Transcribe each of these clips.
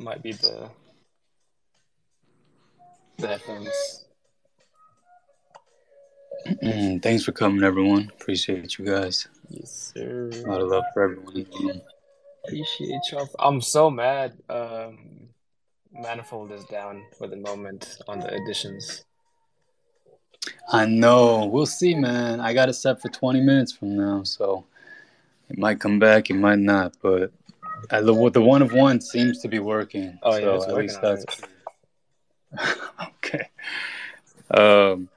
might be the the headphones. Mm, thanks for coming, everyone. Appreciate you guys. Yes, sir. A lot of love for everyone in the room. Appreciate y'all. I'm so mad. Um, Manifold is down for the moment on the editions. I know. We'll see, man. I got it set for 20 minutes from now, so it might come back, it might not. But I, the, the one of one seems to be working. Oh, yeah, so it's at least that's okay. Um,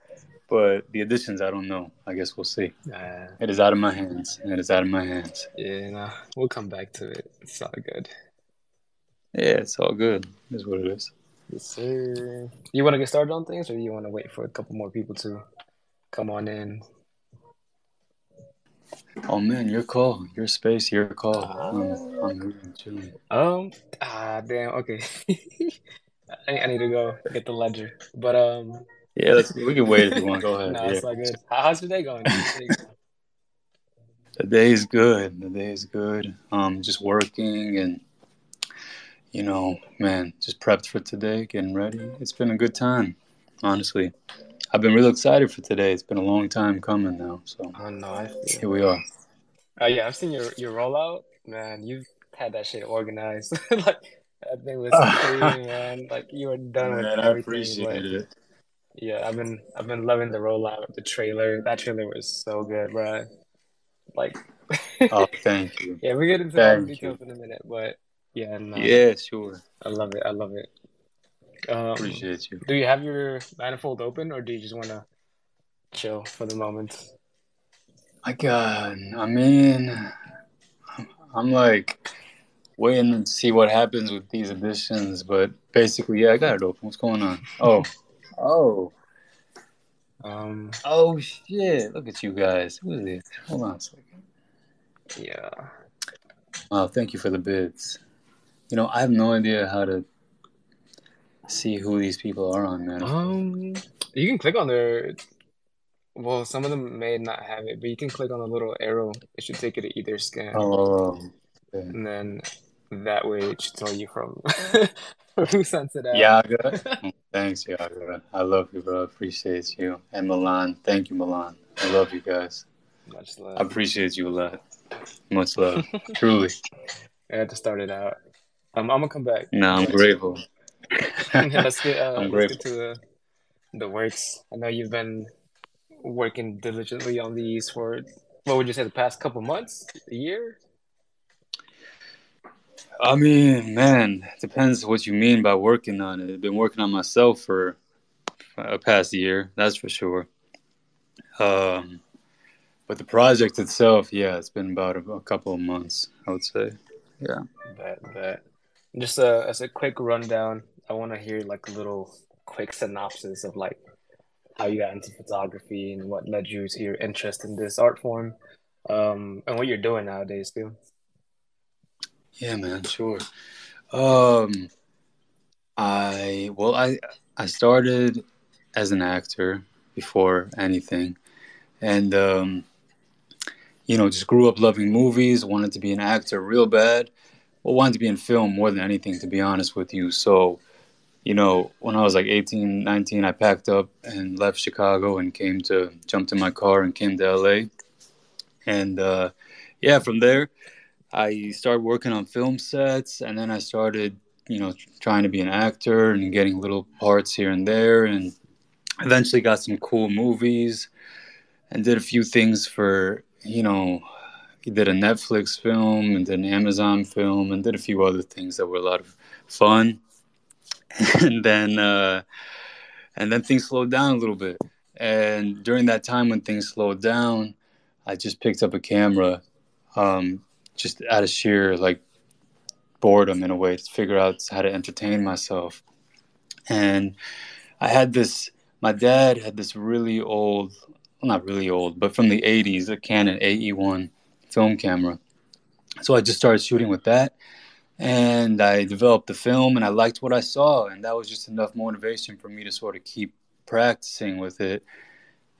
but the editions, I don't know. I guess we'll see. Nah, It is out of my hands. It is out of my hands. yeah, nah, we'll come back to it. It's all good. Yeah, it's all good. It is what it is. Yes, sir. You want to get started on things, or you want to wait for a couple more people to come on in? Oh man, your call, your space, your call. Ah. I'm, I'm here chilling. Um, ah, damn. Okay, I, I need to go get the ledger. But um, Yeah, let's, we can wait if you want. Go ahead. no, yeah. it's all good. How, how's your day going? How's your day is good. The day's good. Um, just working and you know, man, just prepped for today, getting ready. It's been a good time, honestly. I've been real excited for today. It's been a long time coming now, so Oh no, I here we are. Oh yeah, I've seen your your rollout. Man, you've had that shit organized. like that thing was crazy, man. Like you were done with Man, I everything. appreciate but- it. Yeah, I've been I've been loving the rollout. Of the trailer, that trailer was so good, bro. Like, Oh, thank you. yeah, we get into all the details in a minute, but yeah, no, Yeah, sure. I love it. I love it. Um, Appreciate you. do you have your manifold open, or do you just want to chill for the moment? My God, I mean, I'm like waiting to see what happens with these editions, but basically, yeah, I got it open. What's going on? Oh, oh, Um, oh, shit! Look at you guys. Who is this? Hold on a second. yeah. Wow, thank you for the bids. You know, I have no idea how to see who these people are on, man. Um, you can click on their. Well, some of them may not have it, but you can click on the little arrow. It should take you to either scan, Oh, okay. and then that way it should tell you from who sent it out. Yaga. Thanks, Yaga. I love you, bro. Appreciate you. And Milan. Thank you, Milan. I love you guys. Much love. I appreciate you a lot. Much love. Truly. I had to start it out. Um, I'm gonna come back. No, I'm grateful. Let's get uh, I'm let's get to the the works. I know you've been working diligently on these for what would you say the past couple months, a year? I mean, man, depends what you mean by working on it. I've been working on myself for a past year, that's for sure. Um, but the project itself, yeah, it's been about a, a couple of months, I would say. Yeah. That that just a as a quick rundown. I want to hear like a little quick synopsis of like how you got into photography and what led you to your interest in this art form, um, and what you're doing nowadays too. Yeah, man, sure. Um, I well, I I started as an actor before anything, and um, you know, just grew up loving movies. Wanted to be an actor real bad. Well, wanted to be in film more than anything, to be honest with you. So, you know, when I was like 18, 19, I packed up and left Chicago and came to jumped in my car and came to LA, and uh, yeah, from there. I started working on film sets, and then I started, you know, trying to be an actor and getting little parts here and there, and eventually got some cool movies, and did a few things for, you know, did a Netflix film and an Amazon film, and did a few other things that were a lot of fun, and then, uh, and then things slowed down a little bit, and during that time when things slowed down, I just picked up a camera. Um, just out of sheer like boredom in a way to figure out how to entertain myself. And i had this my dad had this really old well, not really old but from the 80s a Canon AE-1 film camera. So i just started shooting with that and i developed the film and i liked what i saw and that was just enough motivation for me to sort of keep practicing with it.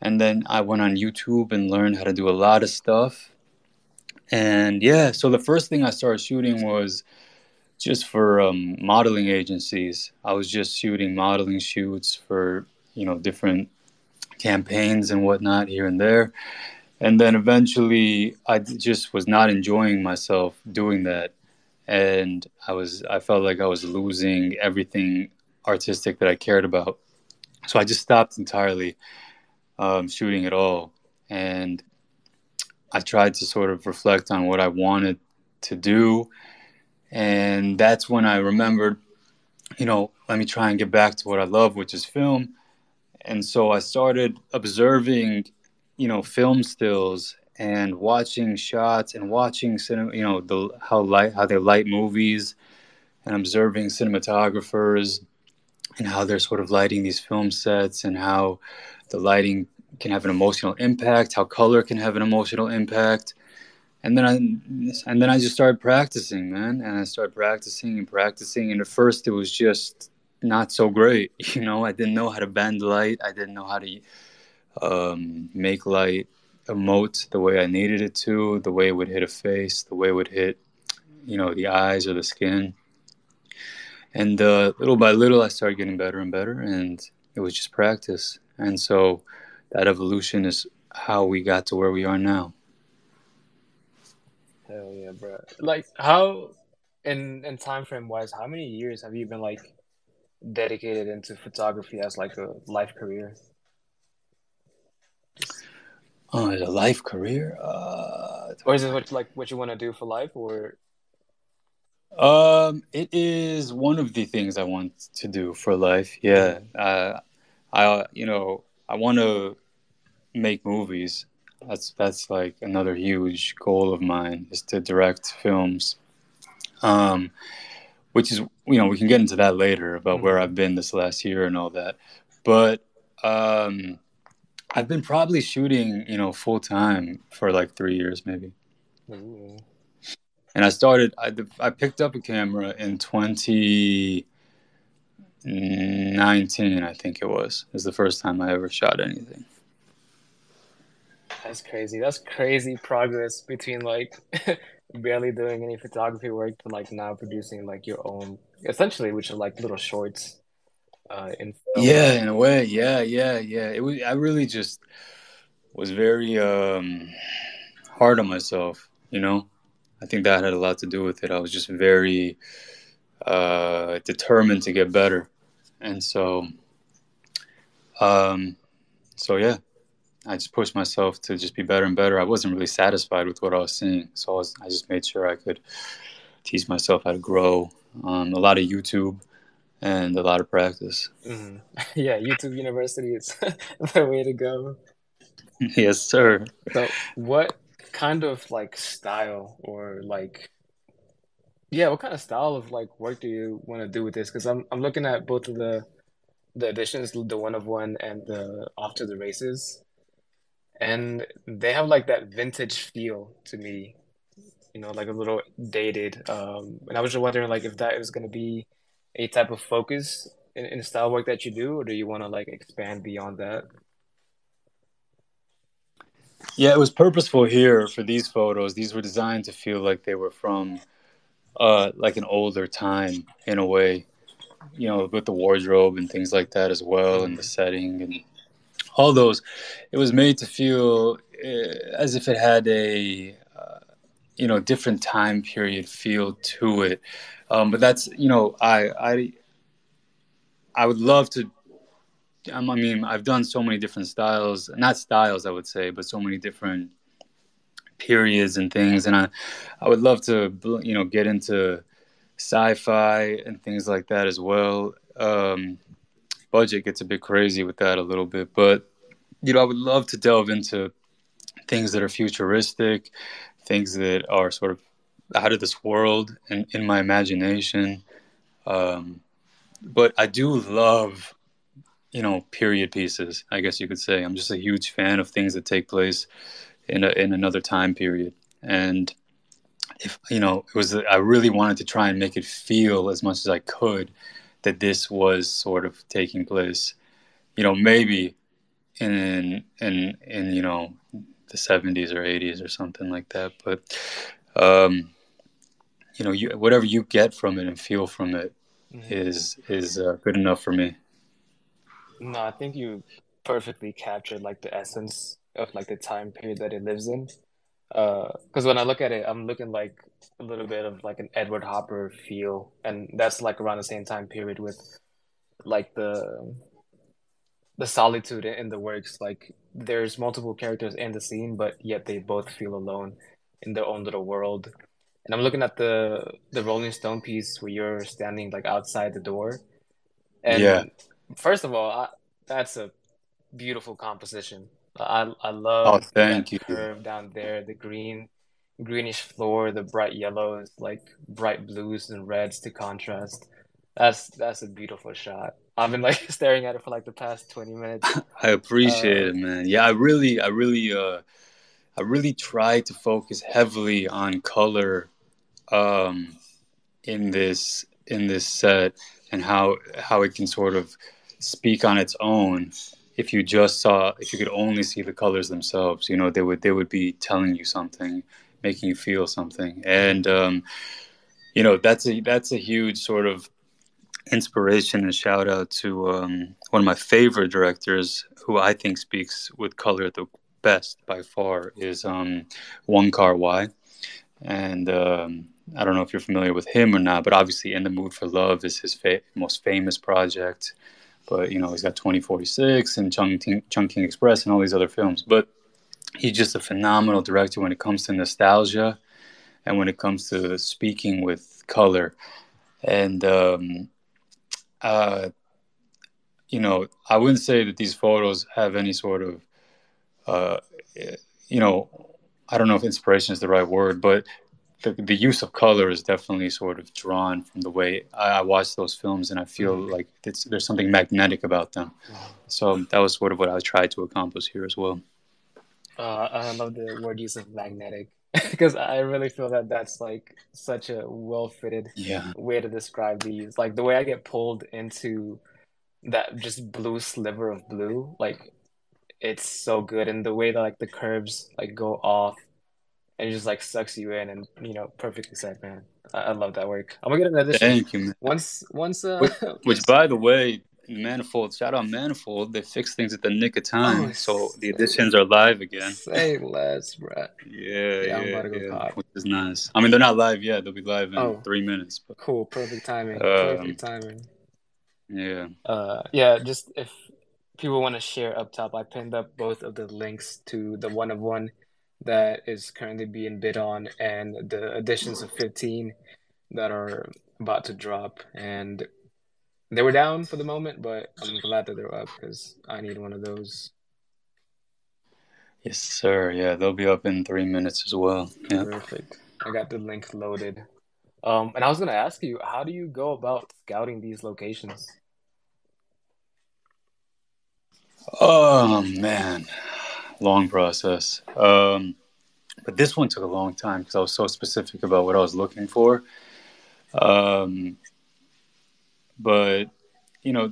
And then i went on youtube and learned how to do a lot of stuff. And yeah, so the first thing I started shooting was just for um, modeling agencies. I was just shooting modeling shoots for you know different campaigns and whatnot here and there, and then eventually I just was not enjoying myself doing that, and I was I felt like I was losing everything artistic that I cared about, so I just stopped entirely um, shooting at all, and I tried to sort of reflect on what I wanted to do. And that's when I remembered, you know, let me try and get back to what I love, which is film. And so I started observing, you know, film stills and watching shots and watching cinema, you know, the how light how they light movies, and observing cinematographers and how they're sort of lighting these film sets and how the lighting can have an emotional impact, how color can have an emotional impact and then I and then I just started practicing, man. And I started practicing and practicing. And at first, it was just not so great. You know, I didn't know how to bend light. I didn't know how to um, make light emote the way I needed it to, the way it would hit a face, the way it would hit, you know, the eyes or the skin. And uh, little by little, I started getting better and better, and it was just practice. And so that evolution is how we got to where we are now. Hell yeah, bro. Like how in in time frame wise, how many years have you been like dedicated into photography as like a life career? Oh, as a life career? Uh, or is it what like what you want to do for life or um it is one of the things I want to do for life. Yeah. Uh I you know, I want to make movies that's that's like another huge goal of mine is to direct films um, which is you know we can get into that later about mm-hmm. where i've been this last year and all that but um, i've been probably shooting you know full time for like three years maybe Ooh. and i started I, I picked up a camera in 2019 i think it was is the first time i ever shot anything that's crazy. That's crazy progress between like barely doing any photography work to like now producing like your own, essentially, which are like little shorts. Uh, in yeah, in a way, yeah, yeah, yeah. It was. I really just was very um, hard on myself. You know, I think that had a lot to do with it. I was just very uh, determined to get better, and so, um, so yeah, I just pushed myself to just be better and better. I wasn't really satisfied with what I was seeing, so I, was, I just made sure I could teach myself how to grow. Um, a lot of YouTube and a lot of practice. Mm-hmm. Yeah, YouTube University is the way to go. yes, sir. So, what kind of like style or like yeah, what kind of style of like work do you want to do with this? Because I'm I'm looking at both of the the editions, the one of one and the off to the races and they have like that vintage feel to me you know like a little dated um and i was just wondering like if that is going to be a type of focus in, in style work that you do or do you want to like expand beyond that? Yeah it was purposeful here for these photos. These were designed to feel like they were from uh like an older time in a way you know with the wardrobe and things like that as well and the setting and all those, it was made to feel uh, as if it had a you know different time period feel to it. Um, but that's you know I I I would love to. I mean, I've done so many different styles, not styles, I would say, but so many different periods and things, and I, I would love to, you know, get into sci-fi and things like that as well. Um, budget gets a bit crazy with that a little bit, but you know, I would love to delve into things that are futuristic, things that are sort of out of this world and in my imagination. Um, but I do love, you know, period pieces. I guess you could say I'm just a huge fan of things that take place in a, in another time period. And if you know, it was I really wanted to try and make it feel as much as I could that this was sort of taking place. You know, maybe in in in you know the 70s or 80s or something like that. But um, you know, you whatever you get from it and feel from it Mhm. is is uh, good enough for me. No, I think you perfectly captured like the essence of like the time period that it lives in. Uh, because when I look at it, I'm looking like a little bit of like an Edward Hopper feel, and that's like around the same time period with like the the solitude in the works. Like there's multiple characters in the scene, but yet they both feel alone in their own little world. And I'm looking at the the Rolling Stone piece where you're standing like outside the door, And Yeah. first of all, I, that's a beautiful composition. I I Oh, love that thank you. curve down there, the green, greenish floor, the bright yellows, like bright blues and reds to contrast. That's that's a beautiful shot. I've been like staring at it for like the past 20 minutes. I appreciate Uh, it, man. Yeah, I really, I really, uh, I really try to focus heavily on color, um, in this in this set and how how it can sort of speak on its own. If you just saw, if you could only see the colors themselves, you know, they would they would be telling you something, making you feel something, and um, you know, that's a that's a huge sort of inspiration and shout out to um, one of my favorite directors who I think speaks with color the best by far is um, Wong Kar Wai. And um, I don't know if you're familiar with him or not, but obviously In the Mood for Love is his fa- most famous project. But, you know, he's got 2046 and Chungking, Chungking Express and all these other films. But he's just a phenomenal director when it comes to nostalgia and when it comes to speaking with color. And, um, uh, you know, I wouldn't say that these photos have any sort of, uh, you know, I don't know if inspiration is the right word, but the, the use of color is definitely sort of drawn from the way I, I watch those films, and I feel like it's, there's something magnetic about them. So that was sort of what I tried to accomplish here as well. Uh, I love the word use of magnetic because I really feel that that's like such a well-fitted Yeah, way to describe these. Like the way I get pulled into that just blue sliver of blue, like it's so good, and the way that like the curves like go off and it just like sucks you in, and you know, perfectly said, man. I, I love that work. I'm gonna get another. thank you, man. once once uh Which, which, by the way, Manifold, shout out Manifold, they fix things at the nick of time, Oh, so the editions are live again. say less, bruh. Yeah, Yeah, I'm yeah, about to go yeah, cop. which is nice. I mean, they're not live yet; they'll be live in Oh. three minutes. But Cool, perfect timing. Um, Perfect timing. yeah, Uh, yeah, just if people want to share up top, I pinned up both of the links to the one of one that is currently being bid on and the editions of 15 that are about to drop. And they were down for the moment, but I'm glad that they're up because I need one of those. yes, sir. Yeah, they'll be up in three minutes as well. Yeah. Perfect. I got the link loaded. Um, and I was gonna ask you, how do you go about scouting these locations? Oh man, long process. Um, but this one took a long time because I was so specific about what I was looking for. Um, but you know,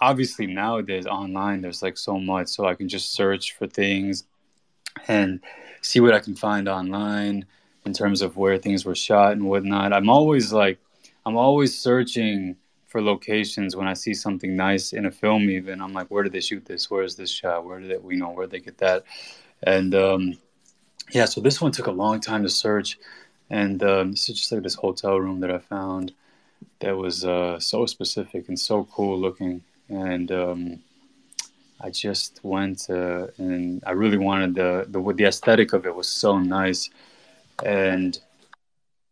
obviously nowadays online there's like so much, so I can just search for things and see what I can find online in terms of where things were shot and whatnot. I'm always like, I'm always searching for locations when I see something nice in a film. Even I'm like, where did they shoot this? Where is this shot? Where did they, you know, where did they get that? And um, yeah, so this one took a long time to search, and um, this is just like this hotel room that I found that was uh, so specific and so cool looking, and um, I just went uh, and I really wanted the the the aesthetic of it was so nice, and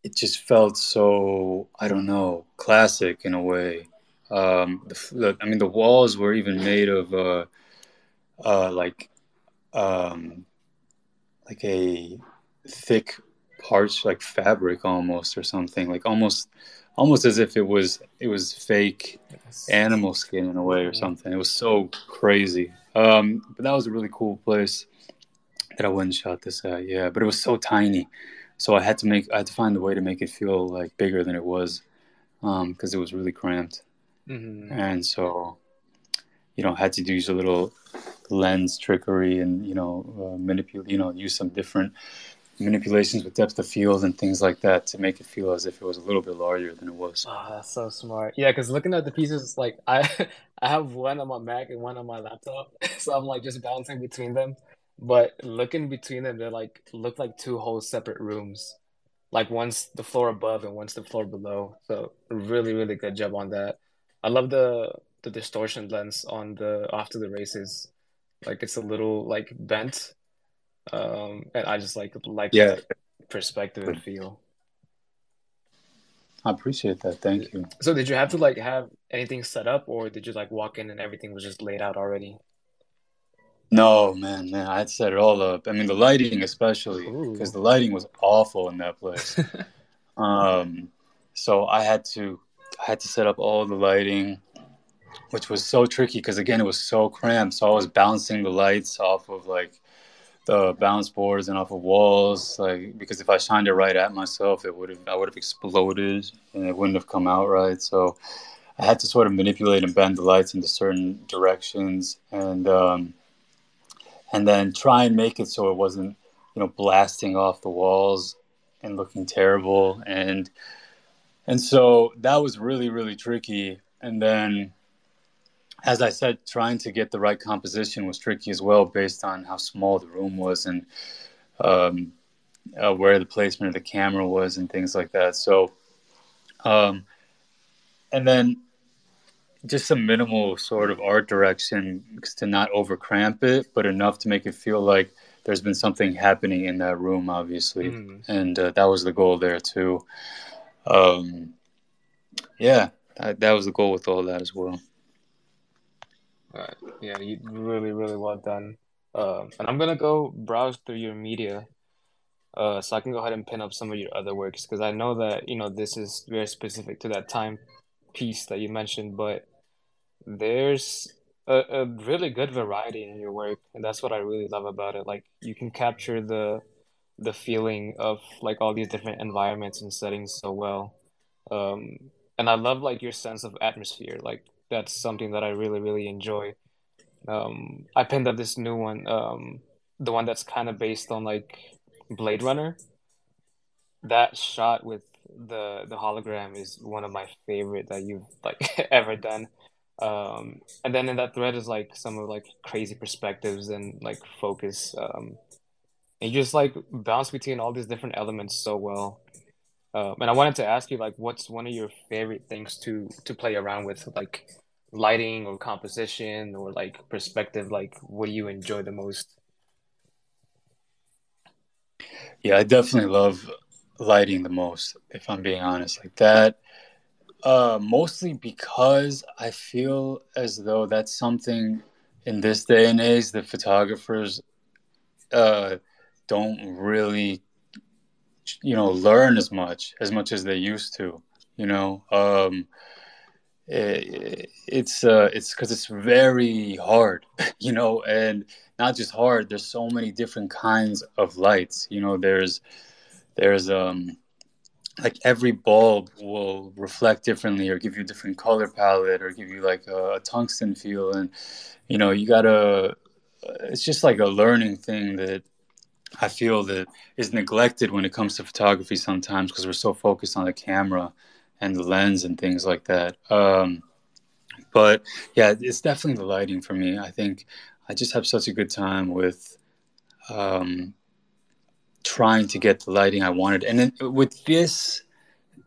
it just felt so I don't know classic in a way. Um, the, the, I mean, the walls were even made of uh, uh, like um, like a thick parch like fabric almost or something like almost almost as if it was it was fake animal skin in a way or something. It was so crazy. Um, but that was a really cool place that I went and shot this at. Yeah, but it was so tiny, so I had to make I had to find a way to make it feel like bigger than it was because it was really cramped. hmm And so, you know, I had to use a little lens trickery and you know uh, manipulate, you know, use some different manipulations with depth of field and things like that to make it feel as if it was a little bit larger than it was. Oh, that's so smart. Yeah, because looking at the pieces, like I, I have one on my Mac and one on my laptop, so I'm like just bouncing between them. But looking between them, they're like look like two whole separate rooms. Like one's the floor above and one's the floor below. So really, really good job on that. I love the the distortion lens on the after the races. Like it's a little like bent um, and I just like like yeah perspective and feel. I appreciate that. Thank you. So did you have to like have anything set up, or did you like walk in and everything was just laid out already? No, man, man, I had set it all up. I mean, the lighting especially, because the lighting was awful in that place. um, so I had to, I had to set up all the lighting, which was so tricky because again, it was so cramped. So I was bouncing the lights off of like the bounce boards and off of walls like because if i shined it right at myself it would have i would have exploded and it wouldn't have come out right. So i had to sort of manipulate and bend the lights into certain directions and um, and then try and make it so it wasn't you know blasting off the walls and looking terrible. And and so that was really really tricky. And then as I said, trying to get the right composition was tricky as well, based on how small the room was and um, uh, where the placement of the camera was and things like that. So, um, and then just some minimal sort of art direction to not overcramp it, but enough to make it feel like there's been something happening in that room, obviously, mm. and uh, that was the goal there too. Um, yeah, that, that was the goal with all that as well. Right. Yeah, you really, really well done. Um, and I'm gonna go browse through your media, uh, so I can go ahead and pin up some of your other works because I know that you know this is very specific to that time piece that you mentioned, but there's a, a really good variety in your work, and that's what I really love about it. Like you can capture the the feeling of like all these different environments and settings so well. Um, and I love like your sense of atmosphere. Like that's something that I really really enjoy. Um, I pinned up this new one, um, the one that's kind of based on like Blade Runner. That shot with the the hologram is one of my favorite that you've like ever done. Um, and then in that thread is like some of like crazy perspectives and like focus. Um, and you just like bounce between all these different elements so well. Um, and I wanted to ask you, like, what's one of your favorite things to to play around with, like lighting or composition or like perspective? Like, what do you enjoy the most? Yeah, I definitely love lighting the most. If I'm being honest, like that. Uh, mostly because I feel as though that's something in this day and age the photographers uh, don't really you know learn as much as much as they used to you know? Um it, it's uh it's because it's very hard you know? And not just hard there's so many different kinds of lights you know? There's there's um like every bulb will reflect differently or give you a different color palette or give you like a, a tungsten feel. And you know you gotta it's just like a learning thing that I feel that is neglected when it comes to photography sometimes because we're so focused on the camera and the lens and things like that. Um, but yeah, it's definitely the lighting for me. I think I just have such a good time with um, trying to get the lighting I wanted. And then with this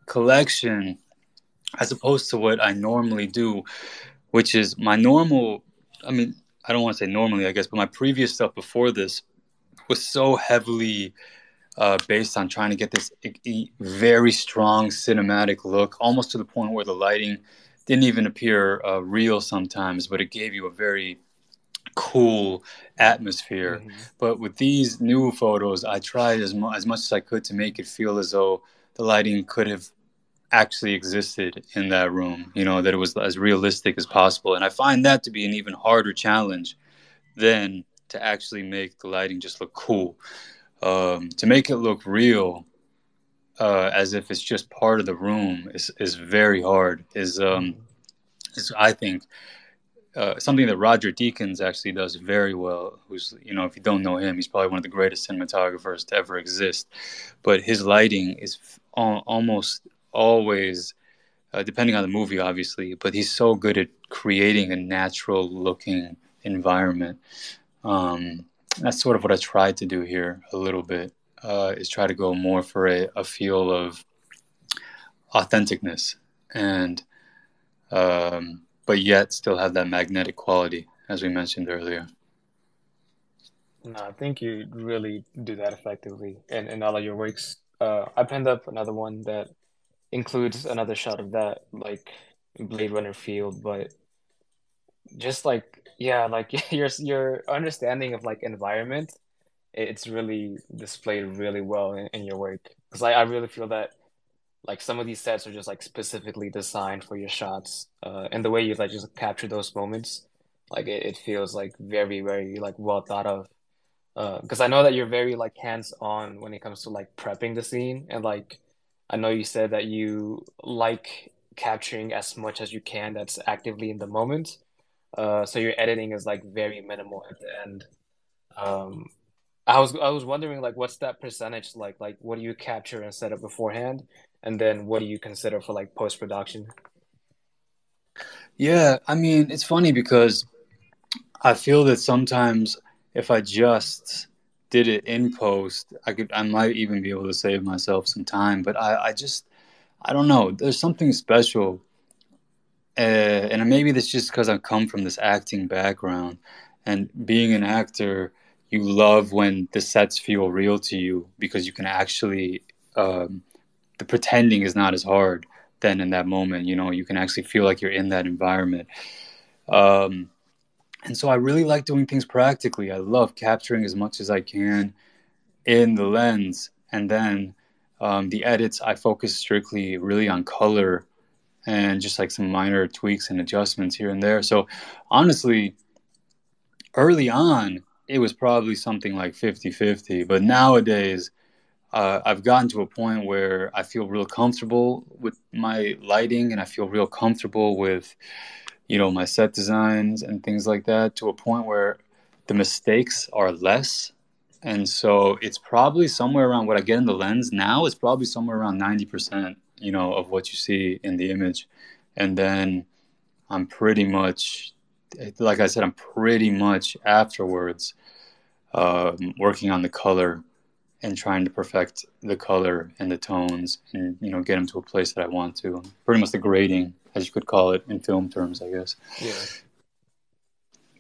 collection, as opposed to what I normally do, which is my normal, I mean, I don't want to say normally, I guess, but my previous stuff before this was so heavily uh, based on trying to get this very strong cinematic look, almost to the point where the lighting didn't even appear uh, real sometimes, but it gave you a very cool atmosphere. Mm-hmm. But with these new photos, I tried as, mu- as much as I could to make it feel as though the lighting could have actually existed in that room, you know, that it was as realistic as possible. And I find that to be an even harder challenge than to actually make the lighting just look cool. Um, to make it look real, uh, as if it's just part of the room, is is very hard. Is um, is I think uh, something that Roger Deakins actually does very well. Who's you know, if you don't know him, he's probably one of the greatest cinematographers to ever exist. But his lighting is al- almost always, uh, depending on the movie, obviously. But he's so good at creating a natural looking environment. Um, that's sort of what I tried to do here a little bit. Uh, is try to go more for a, a feel of authenticness and um, but yet still have that magnetic quality, as we mentioned earlier. No, I think you really do that effectively in, in all of your works. Uh, I pinned up another one that includes another shot of that, like Blade Runner field, but just like yeah, like your your understanding of like environment, it's really displayed really well in, in your work. Because I, I really feel that like some of these sets are just like specifically designed for your shots uh, and the way you like just capture those moments like it, it feels like very very like well thought of because uh, i know that you're very like hands on when it comes to like prepping the scene and like i know you said that you like capturing as much as you can that's actively in the moment uh, so your editing is like very minimal at the end um, i was i was wondering like what's that percentage like like what do you capture and set up beforehand and then what do you consider for like post production? Yeah, I mean, it's funny because I feel that sometimes if I just did it in post, I could I might even be able to save myself some time. But I, I just I don't know. There's something special, uh, and maybe that's just because I come from this acting background, and being an actor, you love when the sets feel real to you because you can actually um, the pretending is not as hard then in that moment you know you can actually feel like you're in that environment. Um, and so i really like doing things practically. I love capturing as much as i can in the lens. And then um, the edits i focus strictly really on color and just like some minor tweaks and adjustments here and there so honestly early on it was probably something like 50-50 but nowadays uh, I've gotten to a point where I feel real comfortable with my lighting and I feel real comfortable with, you know, my set designs and things like that to a point where the mistakes are less. And so it's probably somewhere around what I get in the lens now is probably somewhere around 90%, you know, of what you see in the image. And then I'm pretty much, like I said, I'm pretty much afterwards um, working on the color and trying to perfect the color and the tones and you know get them to a place that I want to. Pretty much the grading, as you could call it in film terms, I guess. Yeah.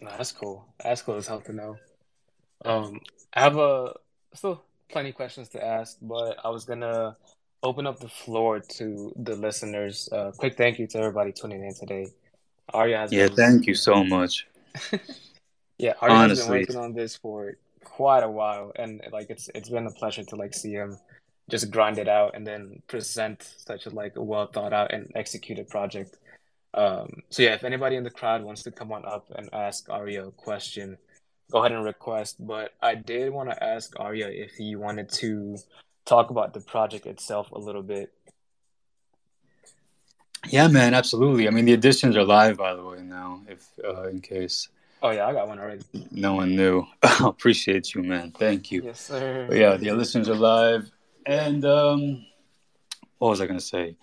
No, that's cool. That's cool as hell to know. Um, I have a still plenty questions to ask, but I was gonna open up the floor to the listeners. Uh, quick thank you to everybody tuning in today. Ariya has yeah, been... thank you so much. yeah, Ariya Honestly. has been working on this for quite a while, and like it's it's been a pleasure to like see him just grind it out and then present such a like a well thought out and executed project. Um, so yeah, if anybody in the crowd wants to come on up and ask Ariya a question, go ahead and request. But I did want to ask Ariya if he wanted to talk about the project itself a little bit. Yeah, man, absolutely. I mean, the editions are live, by the way, now, if uh, in case Oh yeah, I got one already. No one knew. Appreciate you, man. Thank you. Yes, sir. But yeah, the listeners are live, and um, what was I gonna say?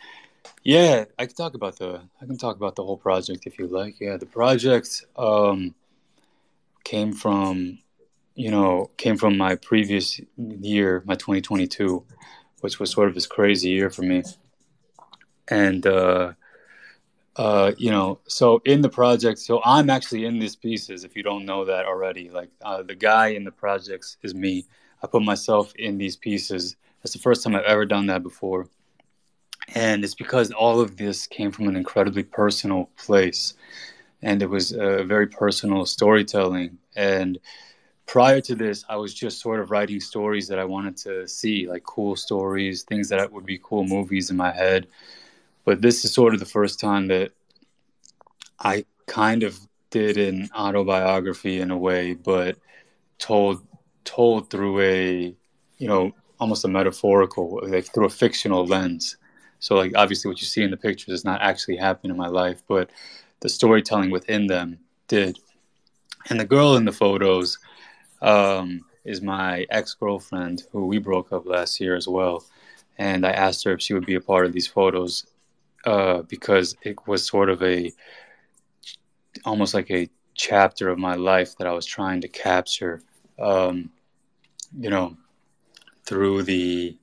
Yeah, I can talk about the I can talk about the whole project if you like. Yeah, the project um, came from you know came from my previous year, my 2022, which was sort of this crazy year for me, and. uh uh, you know, so in the project, so I'm actually in these pieces. If you don't know that already, like uh, the guy in the projects is me. I put myself in these pieces. That's the first time I've ever done that before, and it's because all of this came from an incredibly personal place, and it was a very personal storytelling. And prior to this, I was just sort of writing stories that I wanted to see, like cool stories, things that would be cool movies in my head but this is sort of the first time that I kind of did an autobiography in a way, but told told through a you know almost a metaphorical, like through a fictional lens. So like obviously what you see in the pictures is not actually happening in my life, but the storytelling within them did. And the girl in the photos um, is my ex girlfriend, who we broke up last year as well. And I asked her if she would be a part of these photos uh, because it was sort of a almost like a chapter of my life that I was trying to capture, um, you know, through the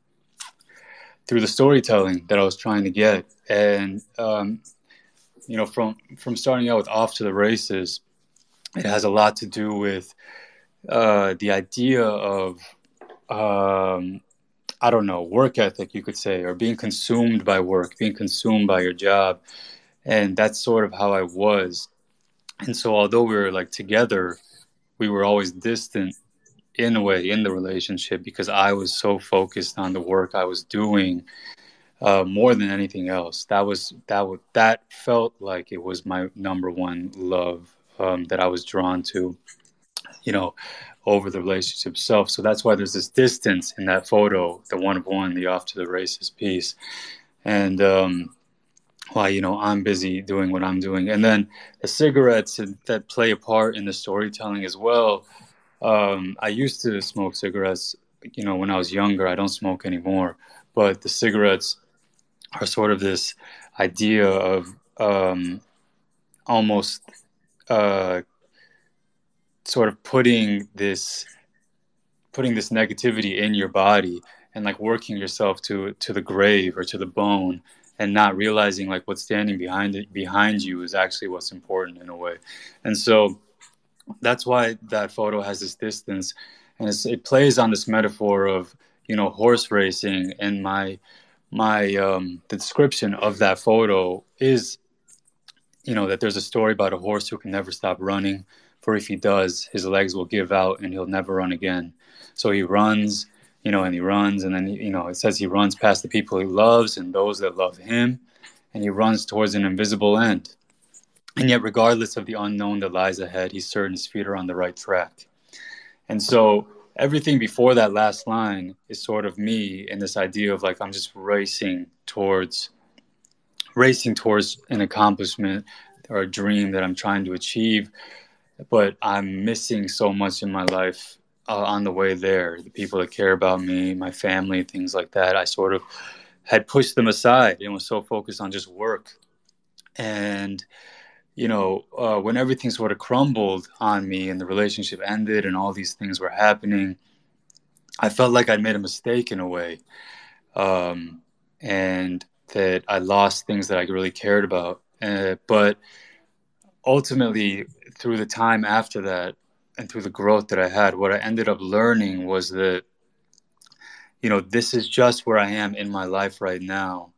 through the storytelling that I was trying to get, and um, you know, from from starting out with off to the races, it has a lot to do with uh, the idea of um, I don't know work ethic, you could say, or being consumed by work, being consumed by your job, and that's sort of how I was. And so, although we were like together, we were always distant in a way in the relationship because I was so focused on the work I was doing uh, more than anything else. That was that was that felt like it was my number one love um, that I was drawn to, you know, over the relationship itself. So that's why there's this distance in that photo, the one of one, the off to the races piece, and um, why you know I'm busy doing what I'm doing, and then the cigarettes that play a part in the storytelling as well um, I used to smoke cigarettes, you know, when I was younger. I don't smoke anymore, but the cigarettes are sort of this idea of um, almost uh, sort of putting this putting this negativity in your body and like working yourself to to the grave or to the bone and not realizing like what's standing behind it behind you is actually what's important in a way. And so that's why that photo has this distance. And it plays on this metaphor of you know horse racing. And my my um, the description of that photo is you know that there's a story about a horse who can never stop running for if he does his legs will give out and he'll never run again. So he runs you know and he runs and then you know it says he runs past the people he loves and those that love him and he runs towards an invisible end. And yet, regardless of the unknown that lies ahead, he's certain his feet are on the right track. And so, everything before that last line is sort of me in this idea of like I'm just racing towards racing towards an accomplishment or a dream that I'm trying to achieve, but I'm missing so much in my life uh, on the way there. The people that care about me, my family, things like that. I sort of had pushed them aside and was so focused on just work. And you know, uh, when everything sort of crumbled on me and the relationship ended and all these things were happening, I felt like I'd made a mistake in a way. Um, and that I lost things that I really cared about. Uh, but ultimately, through the time after that and through the growth that I had, what I ended up learning was that, you know, this is just where I am in my life right now,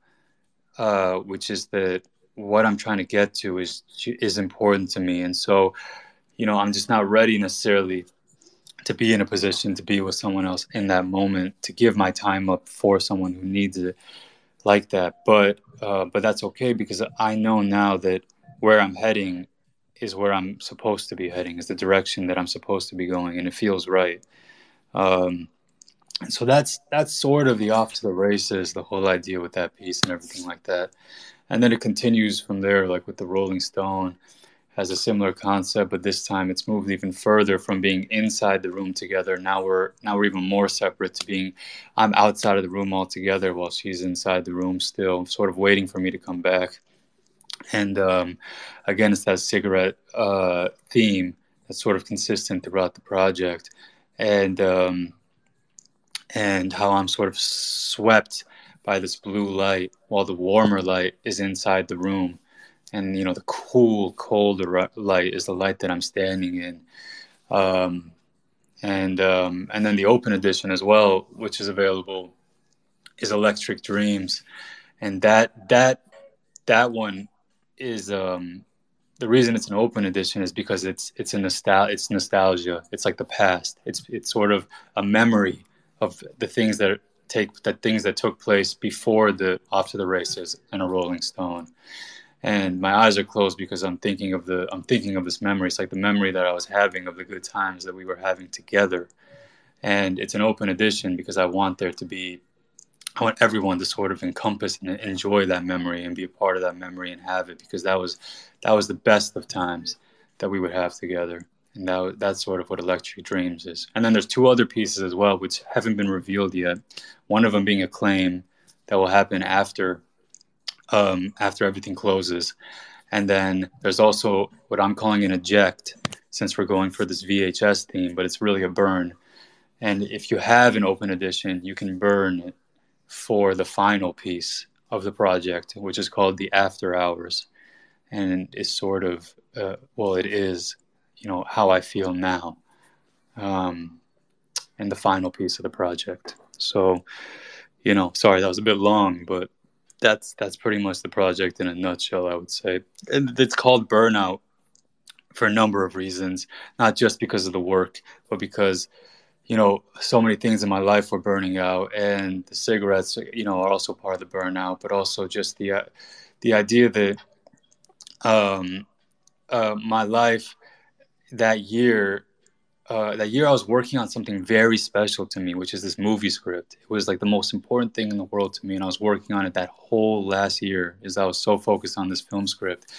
uh, which is that what I'm trying to get to is is important to me, and so you know I'm just not ready necessarily to be in a position to be with someone else in that moment to give my time up for someone who needs it like that. But uh, but that's okay because I know now that where I'm heading is where I'm supposed to be heading, is the direction that I'm supposed to be going, and it feels right. Um, and so that's that's sort of the off to the races, the whole idea with that piece and everything like that. And then it continues from there like with the rolling stone has a similar concept but this time it's moved even further from being inside the room together. Now we're now we're even more separate to being i'm outside of the room altogether while she's inside the room still sort of waiting for me to come back and um, again it's that cigarette uh, theme that's sort of consistent throughout the project. And um, and how i'm sort of swept by this blue light while the warmer light is inside the room. And you know the cool colder light is the light that i'm standing in. Um, and um, and then the open edition as well which is available is electric dreams. And that that that one is um, the reason it's an open edition is because it's it's a nostal it's nostalgia it's like the past it's it's sort of a memory of the things that take the things that took place before the off to the races and a Rolling Stone. And my eyes are closed because I'm thinking of the I'm thinking of this memory. It's like the memory that I was having of the good times that we were having together. And it's an open edition because I want there to be I want everyone to sort of encompass and enjoy that memory and be a part of that memory and have it because that was that was the best of times. that we would have together. And that, that's sort of what Electric Dreams is. And then there's two other pieces as well, which haven't been revealed yet. One of them being a claim that will happen after um, after everything closes. And then there's also what I'm calling an eject, since we're going for this VHS theme, but it's really a burn. And if you have an open edition, you can burn it for the final piece of the project, which is called the After Hours. And it's sort of, uh, well, it is, you know, how I feel now. Um, and the final piece of the project. So, you know, sorry that was a bit long, but that's that's pretty much the project in a nutshell, I would say. And it's called Burnout for a number of reasons, not just because of the work, but because you know so many things in my life were burning out, and the cigarettes, you know, are also part of the burnout. But also just the uh, the idea that um, uh, my life that year uh, that year I was working on something very special to me, which is this movie script. It was like the most important thing in the world to me, and I was working on it that whole last year. Is I was so focused on this film script,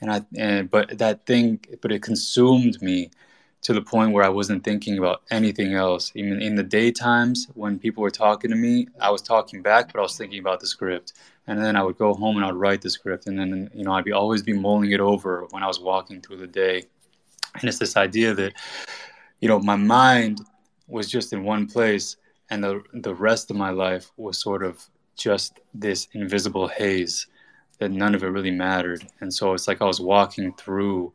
and I and but that thing, but it consumed me to the point where I wasn't thinking about anything else. Even in the daytimes when people were talking to me, I was talking back, but I was thinking about the script. And then I would go home and I'd write the script, and then you know I'd be always be mulling it over when I was walking through the day. And it's this idea that you know, my mind was just in one place, and the the rest of my life was sort of just this invisible haze that none of it really mattered. And so it's like I was walking through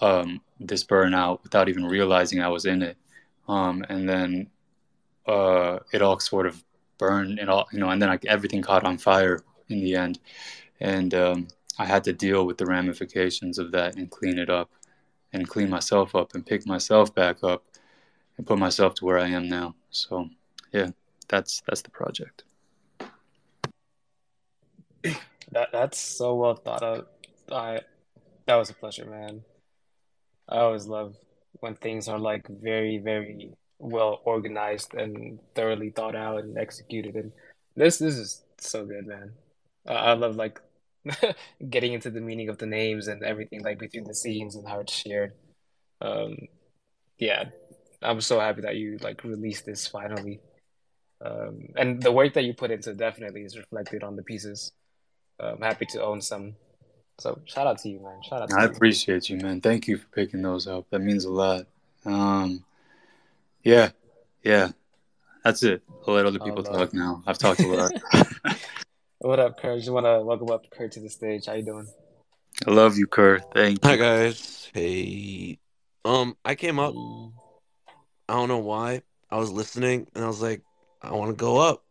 um, this burnout without even realizing I was in it. Um, and then uh, it all sort of burned and all, you know, and then everything caught on fire in the end. And um, I had to deal with the ramifications of that and clean it up and clean myself up and pick myself back up and put myself to where I am now. So yeah, that's that's the project. That that's so well thought out. I that was a pleasure, man. I always love when things are like very, very well organized and thoroughly thought out and executed. And this this is so good, man. I, I love like getting into the meaning of the names and everything like between the scenes and how it's shared. Um, yeah, I'm so happy that you like released this finally. Um, and the work that you put into definitely is reflected on the pieces. I'm happy to own some. So shout out to you, man. Shout out. I you. appreciate you, man. Thank you for picking those up. That means a lot. Um, yeah, yeah. That's it. I'll let other people talk now. I've talked a lot. what up, Kurt? Just want to welcome up Kurt to the stage. How you doing? I love you, Kurt. Thank you. Hi guys. Hey. Um, I came up I don't know why. I was listening and I was like, I want to go up,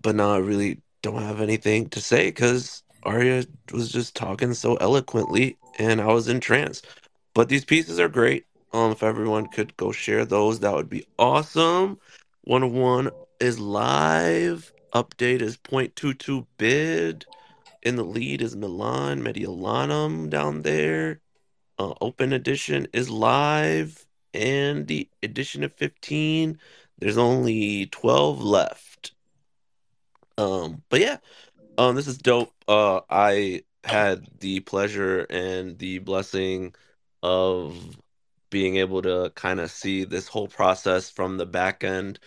but now I really don't have anything to say because Ariya was just talking so eloquently and I was entranced. But these pieces are great. Um, if everyone could go share those, that would be awesome. 101 is live. Update is 0.22 bid. In the lead is Milan Mediolanum down there. Uh, open edition is live and the edition of 15 there's only 12 left um but yeah um this is dope. Uh i had the pleasure and the blessing of being able to kind of see this whole process from the back end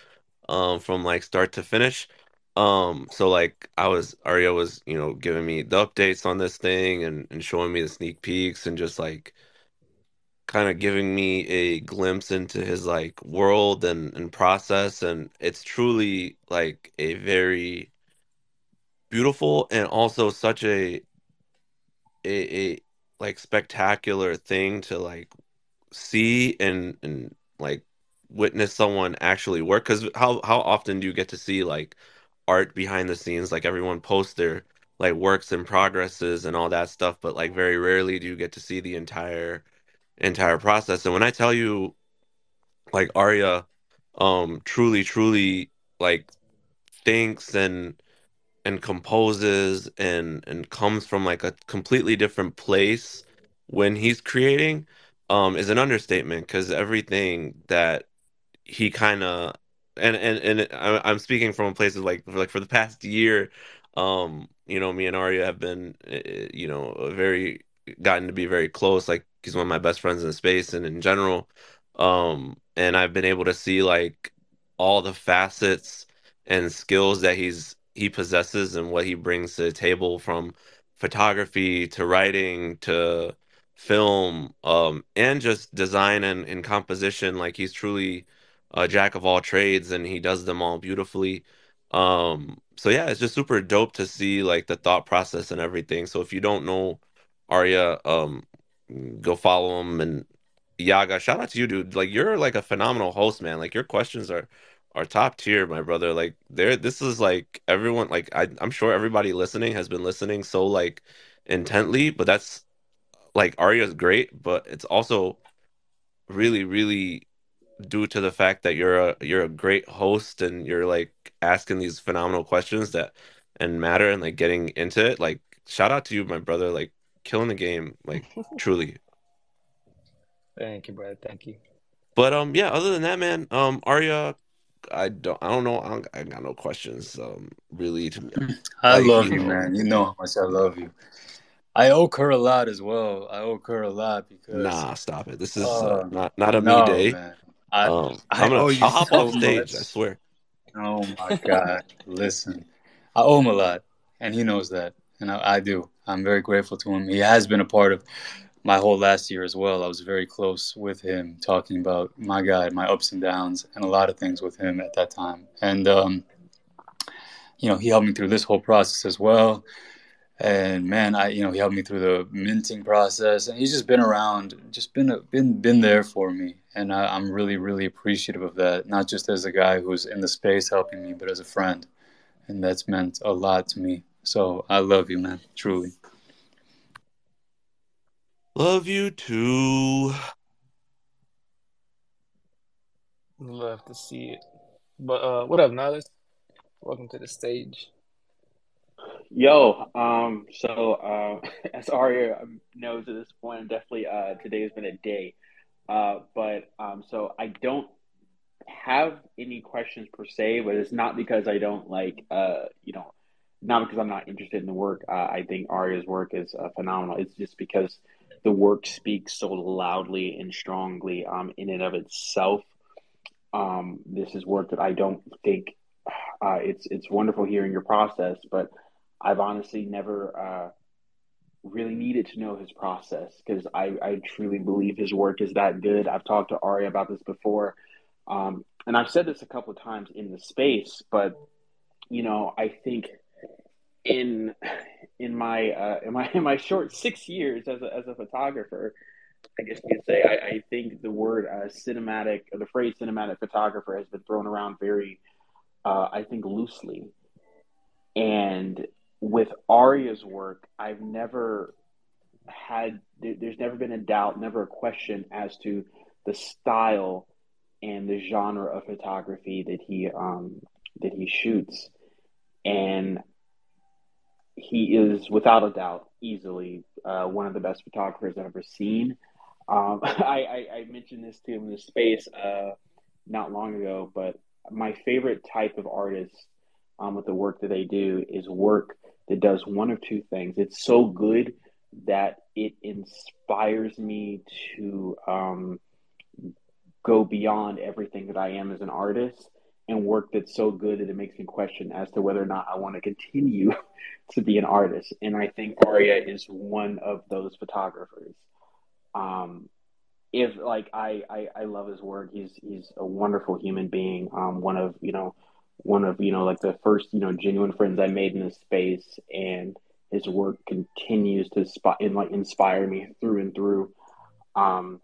um from like start to finish. Um so like i was Ariya was you know giving me the updates on this thing and, and showing me the sneak peeks and just like kind of giving me a glimpse into his like world and, and process. And it's truly like a very beautiful and also such a a, a like spectacular thing to like see and and like witness someone actually work because how how often do you get to see like art behind the scenes like everyone posts their like works and progresses and all that stuff but like very rarely do you get to see the entire entire process. And when I tell you, like Ariya, um, truly, truly, like thinks and and composes and and comes from like a completely different place when he's creating, um, is an understatement because everything that he kind of and and and I'm speaking from a place of like like for the past year, um, you know, me and Ariya have been, eh, eh, you know, very gotten to be very close. Like he's one of my best friends in the space and in general. Um, and I've been able to see like all the facets and skills that he's he possesses and what he brings to the table from photography to writing to film um, and just design and, and composition like he's truly a jack of all trades and he does them all beautifully. Um, so yeah it's just super dope to see like the thought process and everything. So if you don't know Ariya um go follow him and Yaga shout out to you dude. Like you're like a phenomenal host man. Like your questions are are top tier, my brother. Like there, this is like everyone. Like I, I'm sure everybody listening has been listening so like intently, but that's like Ariya's great, but it's also really, really due to the fact that you're a you're a great host and you're like asking these phenomenal questions that and matter and like getting into it. Like shout out to you, my brother. Like killing the game. Like truly. Thank you, brother. Thank you. But um, yeah. Other than that, man, um, Ariya, I don't I don't know. I, don't, I got no questions. Um, really. To, me. I like, love you, know, man. You know how much I love you. I owe her a lot as well. I owe her a lot because nah, stop it. This is uh, uh, not not a no, me day. Man. I, um, I am gonna, owe you I'll hop so off stage. Much. I swear. Oh my god! Listen, I owe him a lot, and he knows that, and I, I do. I'm very grateful to him. He has been a part of my whole last year as well. I was very close with him, talking about my guy, my ups and downs, and a lot of things with him at that time. And um, you know, he helped me through this whole process as well. And man, I you know he helped me through the minting process, and he's just been around, just been been been there for me, and I, I'm really really appreciative of that. Not just as a guy who's in the space helping me, but as a friend, and that's meant a lot to me. So I love you, man, truly. Love you too. Love to see it. But uh, what up, Nihilus? Welcome to the stage. Yo, um, so uh, as Ariya knows at this point, definitely uh, today has been a day. Uh, but um, so I don't have any questions per se, but it's not because I don't like, uh, you know, not because I'm not interested in the work. Uh, I think Ariya's work is uh, phenomenal. It's just because the work speaks so loudly and strongly um, in and of itself. Um, this is work that I don't think uh, it's it's wonderful hearing your process, but I've honestly never uh, really needed to know his process because I, I truly believe his work is that good. I've talked to Ari about this before, um, and I've said this a couple of times in the space, but you know I think in in my uh, in my in my short six years as a as a photographer, I guess you could say I, I think the word uh, cinematic or the phrase cinematic photographer has been thrown around very, uh, I think loosely, and with Ariya's work, I've never had there's never been a doubt, never a question as to the style and the genre of photography that he um, that he shoots, and he is without a doubt easily uh, one of the best photographers I've ever seen. Um, I, I, I, mentioned this to him in the space uh, not long ago, but my favorite type of artist um, with the work that they do is work that does one of two things. It's so good that it inspires me to um, go beyond everything that I am as an artist and work that's so good that it makes me question as to whether or not I want to continue to be an artist. And I think Ariya is one of those photographers. Um, if like I, I, I love his work, he's he's a wonderful human being. Um, one of you know, one of you know like the first you know genuine friends I made in this space, and his work continues to spot and like inspire me through and through. Um,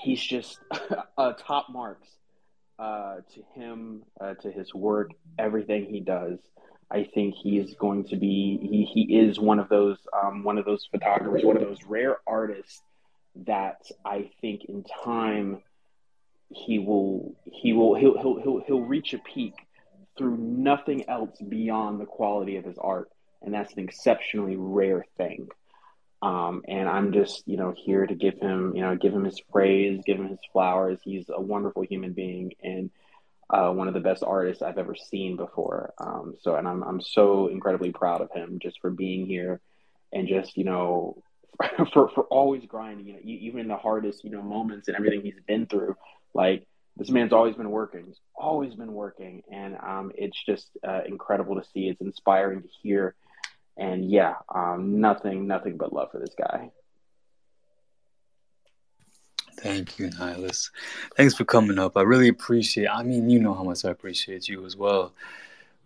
he's just a top marks uh, to him, uh, to his work, everything he does. I think he is going to be he he is one of those um, one of those photographers, one of those rare artists that I think in time he will he will he'll he'll he'll, he'll reach a peak through nothing else beyond the quality of his art, and that's an exceptionally rare thing. Um, and I'm just, you know, here to give him, you know, give him his praise, give him his flowers. He's a wonderful human being and uh, one of the best artists I've ever seen before. Um, so, and I'm I'm so incredibly proud of him just for being here and just, you know, for for always grinding. You know, even in the hardest you know moments and everything he's been through, like this man's always been working. He's always been working, and um, it's just uh, incredible to see. It's inspiring to hear, and yeah, um, nothing, nothing but love for this guy. Thank you, Nihilus. Thanks for coming up. I really appreciate. I mean, you know how much I appreciate you as well.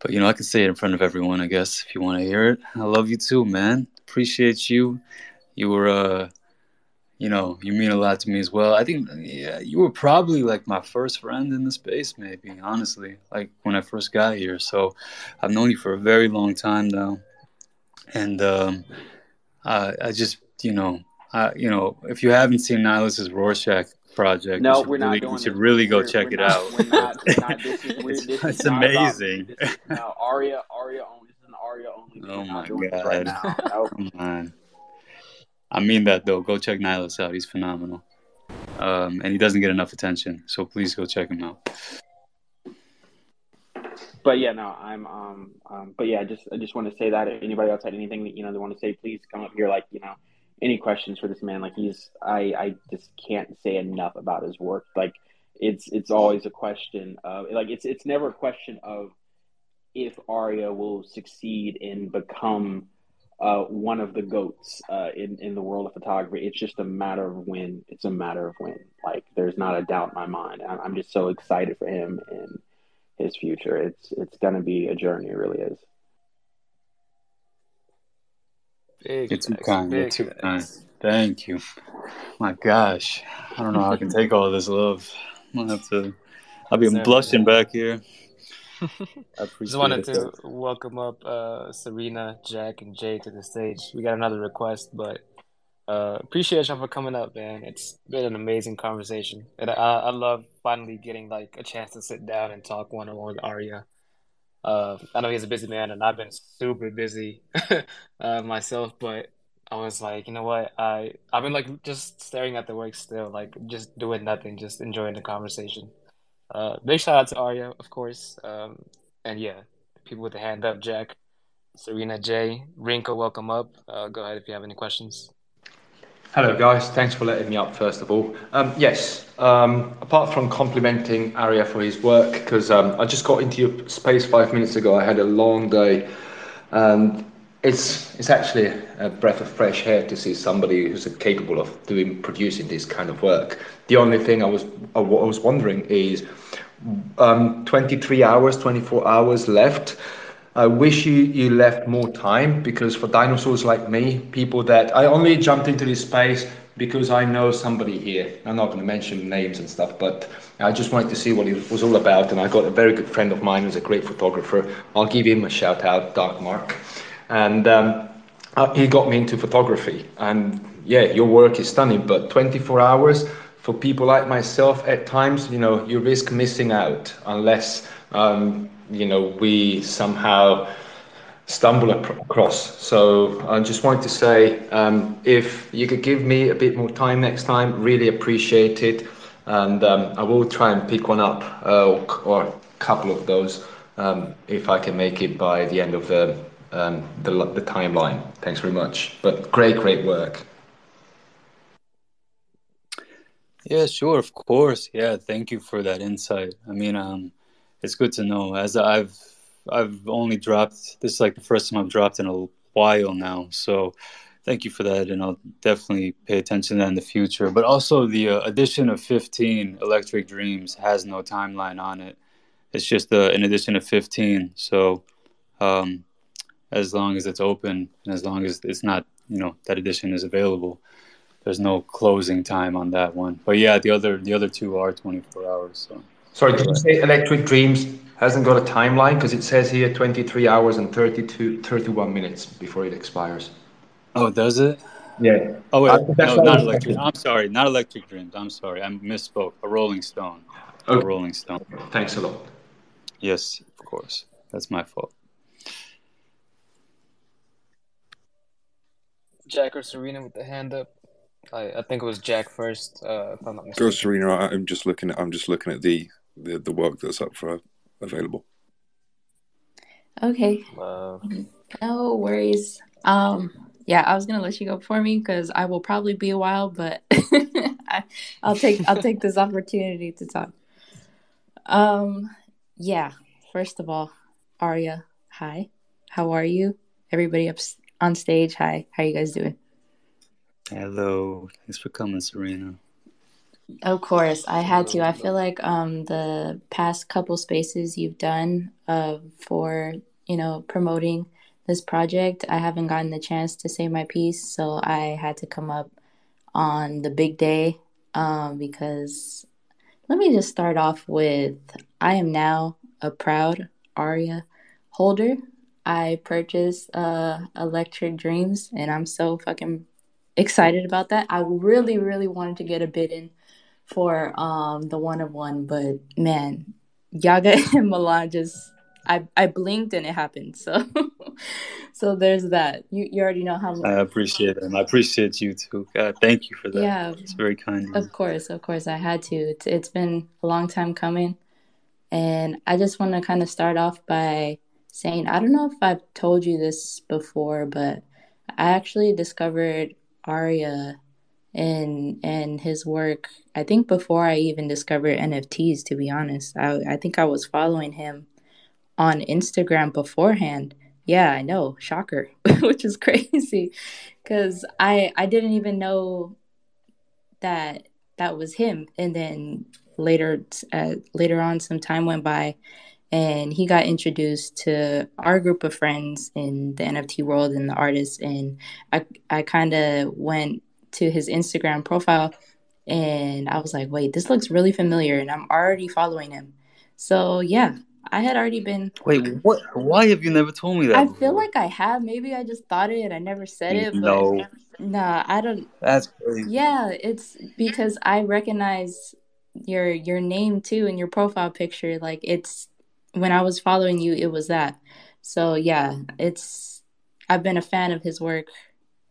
But you know, I can say it in front of everyone, I guess, if you want to hear it. I love you too, man. Appreciate you. You were uh you know, you mean a lot to me as well. I think, yeah, you were probably like my first friend in the space, maybe, honestly, like when I first got here. So I've known you for a very long time now. And um, I, I just, you know, I, you know, if you haven't seen Nihilus's Rorschach project, no, we're not really, doing You should really go We're- check we're it not- out. we're not- not- this is- it's this it's not about- amazing. This no, Ariya, Ariya only. This is an Ariya only. Oh my this right God. now. Come on. I mean that though. Go check Nihilus out. He's phenomenal. Um, and he doesn't get enough attention. So please go check him out. But yeah, no, I'm um um but yeah, I just I just want to say that if anybody else had anything that you know they want to say, please come up here. Like you know, any questions for this man? Like he's I I just can't say enough about his work. Like it's it's always a question of like it's it's never a question of if Ariya will succeed and become uh, one of the goats uh, in in the world of photography. It's just a matter of when. It's a matter of when. Like there's not a doubt in my mind. I'm, I'm just so excited for him and his future. It's it's gonna be a journey. It really is. Big You're too facts, kind. You're too facts. kind. Thank you. My gosh. I don't know how I can take all this love. I'm gonna have to I'll be Deserve blushing back here. I appreciate Just wanted it. to welcome up uh, Serena, Jack, and Jay to the stage. We got another request, but uh, appreciate y'all for coming up, man. It's been an amazing conversation, and I, I love finally getting like a chance to sit down and talk one on one with Ariya. Uh, I know he's a busy man, and I've been super busy uh, myself, but I was like, you know what? I I've been like just staring at the work still, like just doing nothing, just enjoying the conversation. Uh, big shout out to Ariya, of course. Um, and yeah, people with the hand up, Jack, Serena, Jay, Rinko, welcome up. Uh, go ahead if you have any questions. Hello, guys. Thanks for letting me up, first of all. Um, yes, um, apart from complimenting Ariya for his work, because um, I just got into your space five minutes ago, I had a long day, and it's it's actually a breath of fresh air to see somebody who's capable of doing producing this kind of work. The only thing I was I I was wondering is, um, 23 hours, 24 hours left. I wish you, you left more time because for dinosaurs like me, people that I only jumped into this space because I know somebody here. I'm not going to mention names and stuff, but I just wanted to see what it was all about. And I got a very good friend of mine who's a great photographer. I'll give him a shout out, Dark Mark. And um, uh, he got me into photography. And yeah, your work is stunning, but 24 hours for people like myself, at times, you know, you risk missing out unless, um, you know, we somehow stumble across. So I just wanted to say, um, if you could give me a bit more time next time, really appreciate it. And um, I will try and pick one up uh, or, or a couple of those um, if I can make it by the end of the, um, the, the timeline. Thanks very much. But great, great work. Yeah, sure, of course. Yeah, thank you for that insight. I mean, um, it's good to know. As I've I've only dropped this is like the first time I've dropped in a while now. So thank you for that, and I'll definitely pay attention to that in the future. But also, the uh, addition of 15 Electric Dreams has no timeline on it. It's just uh, an addition of 15. So um, as long as it's open and as long as it's not, you know, that edition is available there's no closing time on that one. But yeah, the other the other two are 24 hours. So Sorry, did you say Electric Dreams hasn't got a timeline? Because it says here 23 hours and 32, 31 minutes before it expires. oh, does it? Yeah. Oh wait, that's no, not Electric. I'm sorry, not Electric Dreams. I'm sorry, I misspoke. A Rolling Stone. A Rolling Stone. Thanks a lot. Yes, of course. That's my fault. Jack or Serena with the hand up. I, I think it was Jack first, uh, if I'm not Go, mistaken. Serena. I'm just looking at. I'm just looking at the the, the work that's up for available. Okay, Uh, no worries. Um, Yeah, I was gonna let you go before me because I will probably be a while, but I, I'll take I'll take this opportunity to talk. Um, yeah. First of all, Ariya, hi. How are you? Everybody up on stage, hi. How you guys doing? Hello. Thanks for coming, Serena. Of course, I had to. I feel like um the past couple spaces you've done uh for, you know, promoting this project, I haven't gotten the chance to say my piece, so I had to come up on the big day um because let me just start off with I am now a proud Ariya holder. I purchased uh Electric Dreams and I'm so fucking excited about that. I really, really wanted to get a bid in for um the one of one, but man, Yaga and Milan just I I blinked and it happened. So so there's that. You you already know how I appreciate it. I appreciate you too. God, thank you for that. yeah, It's very kind of of course, of course I had to. It's, it's been a long time coming and I just want to kind of start off by saying I don't know if I've told you this before, but I actually discovered Ariya and and his work. I think before i even discovered nfts to be honest i, I think i was following him on instagram beforehand. Yeah i know. Shocker. Which is crazy. Because i i didn't even know that that was him. And then later uh, later on some time went by and he got introduced to our group of friends in the nft world and the artists. And i i kind of went to his instagram profile and i was like wait this looks really familiar and i'm already following him. So yeah i had already been Wait, what? Why have you never told me that i feel like i have. Maybe i just thought it and i never said it but No, nah i don't that's crazy. yeah it's because i recognize your your name too in your profile picture. Like it's when i was following you it was that. So yeah it's i've been a fan of his work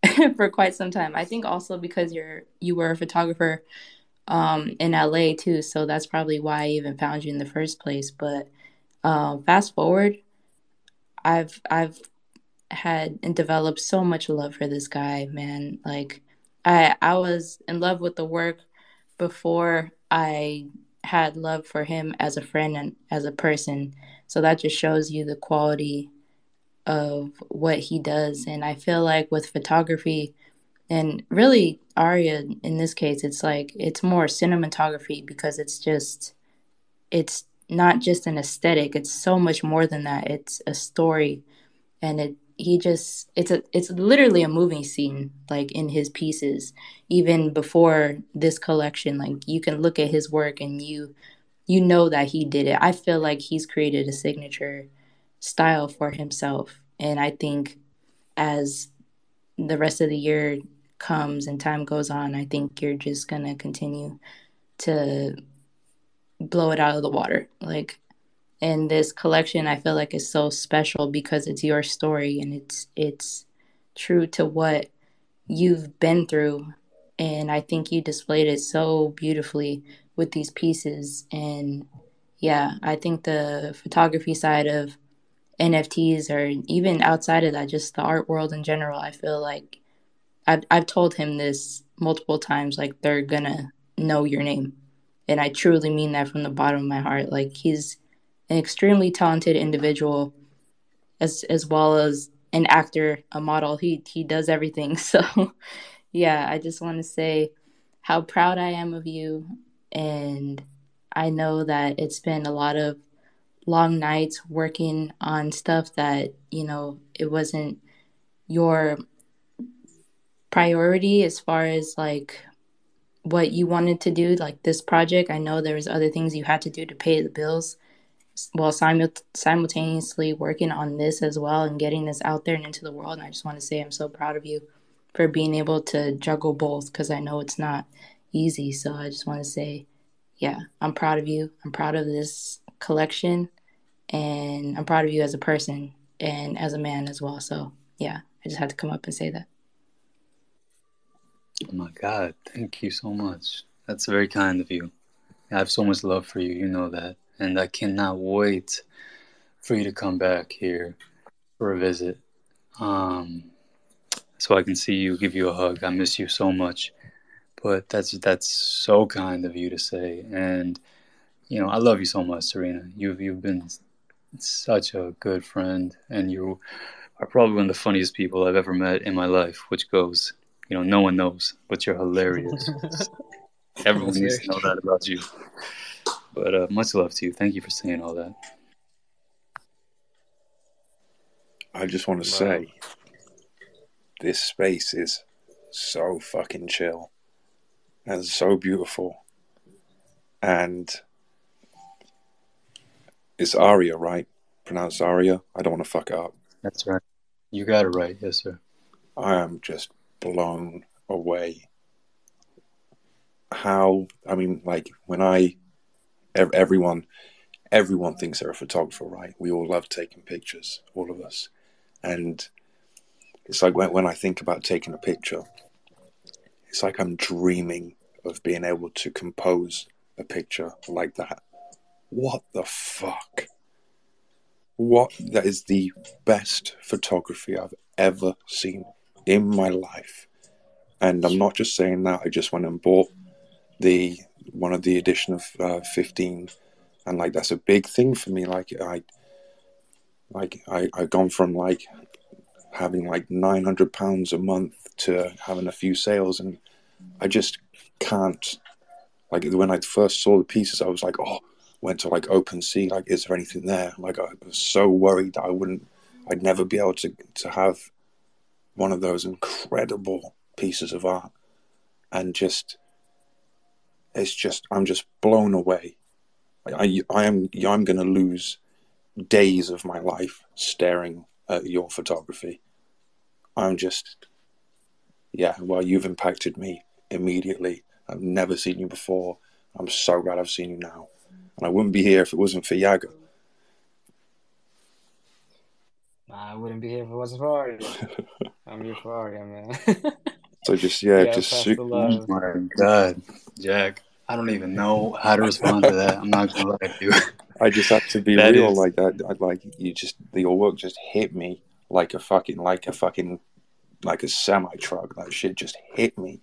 for quite some time. I think also because you're you were a photographer um in la too so that's probably why i even found you in the first place. But uh, fast forward i've i've had and developed so much love for this guy man. Like i i was in love with the work before I had love for him as a friend and as a person. So that just shows you the quality of what he does. And I feel like with photography and really Ariya in this case, it's like it's more cinematography because it's just it's not just an aesthetic, it's so much more than that. It's a story and it he just it's a it's literally a movie scene like in his pieces even before this collection like you can look at his work and you you know that he did it i feel like he's created a signature style for himself. And i think as the rest of the year comes and time goes on i think you're just gonna continue to blow it out of the water. Like and this collection i feel like is so special because it's your story and it's it's true to what you've been through. And i think you displayed it so beautifully with these pieces. And yeah i think the photography side of nfts or even outside of that just the art world in general i feel like i've, I've told him this multiple times like they're gonna know your name and i truly mean that from the bottom of my heart like he's an extremely talented individual as as well as an actor, a model. He he does everything. So yeah, I just want to say how proud I am of you and I know that it's been a lot of long nights working on stuff that, you know, it wasn't your priority as far as like what you wanted to do like this project. I know there was other things you had to do to pay the bills while simul- simultaneously working on this as well and getting this out there and into the world. And I just want to say I'm so proud of you for being able to juggle both because I know it's not easy. So I just want to say, yeah, I'm proud of you. I'm proud of this collection and I'm proud of you as a person and as a man as well. So yeah, I just had to come up and say that. Oh my God, thank you so much. That's very kind of you. I have so much love for you, you know that. And I cannot wait for you to come back here for a visit. Um, so I can see you, give you a hug. I miss you so much. But that's that's so kind of you to say, and you know I love you so much, Serena. You've you've been such a good friend, and you are probably one of the funniest people I've ever met in my life. Which goes, you know, no one knows, but you're hilarious. Everyone needs to know that about you. But uh, much love to you. Thank you for saying all that. I just want to say this space is so fucking chill and so beautiful. And it's Ariya, right? Pronounced Ariya. I don't want to fuck it up. That's right. You got it right. Yes, sir. I am just blown away. How, I mean, like when I, everyone, everyone thinks they're a photographer, right? We all love taking pictures, all of us. And it's like when, when I think about taking a picture, it's like I'm dreaming of being able to compose a picture like that. What the fuck? What that is the best photography I've ever seen in my life. And I'm not just saying that, I just went and bought the one of the edition of uh, 15 and like that's a big thing for me like I like I I've gone from like having like 900 pounds a month to having a few sales and I just can't like when I first saw the pieces I was like oh went to like OpenSea like is there anything there? Like I was so worried that I wouldn't I'd never be able to to have one of those incredible pieces of art. And just it's just I'm just blown away. I I am I'm going to lose days of my life staring at your photography. I'm just yeah well you've impacted me immediately. I've never seen you before. I'm so glad I've seen you now and I wouldn't be here if it wasn't for Yaga Nah, I wouldn't be here if it wasn't for Ariya. I'm here for Ariya, man. so just yeah, Yeah, just pass su- the Oh my God, Jack. I don't even know how to respond to that. I'm not gonna lie to you. I just had to be That real is- like that. I, like you just your work just hit me like a fucking like a fucking like a semi truck. That shit just hit me.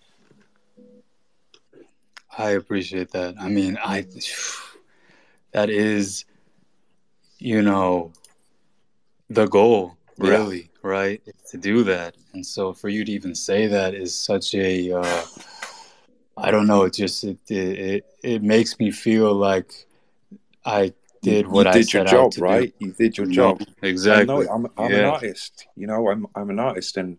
I appreciate that. I mean, I that is, you know, the goal, Yeah. really, right? To do that, and so for you to even say that is such a, uh, I don't know. It just it it it, makes me feel like I did what you I did your set job, right? You did your job. exactly. I know. I'm I'm an artist. You know, I'm I'm an artist, and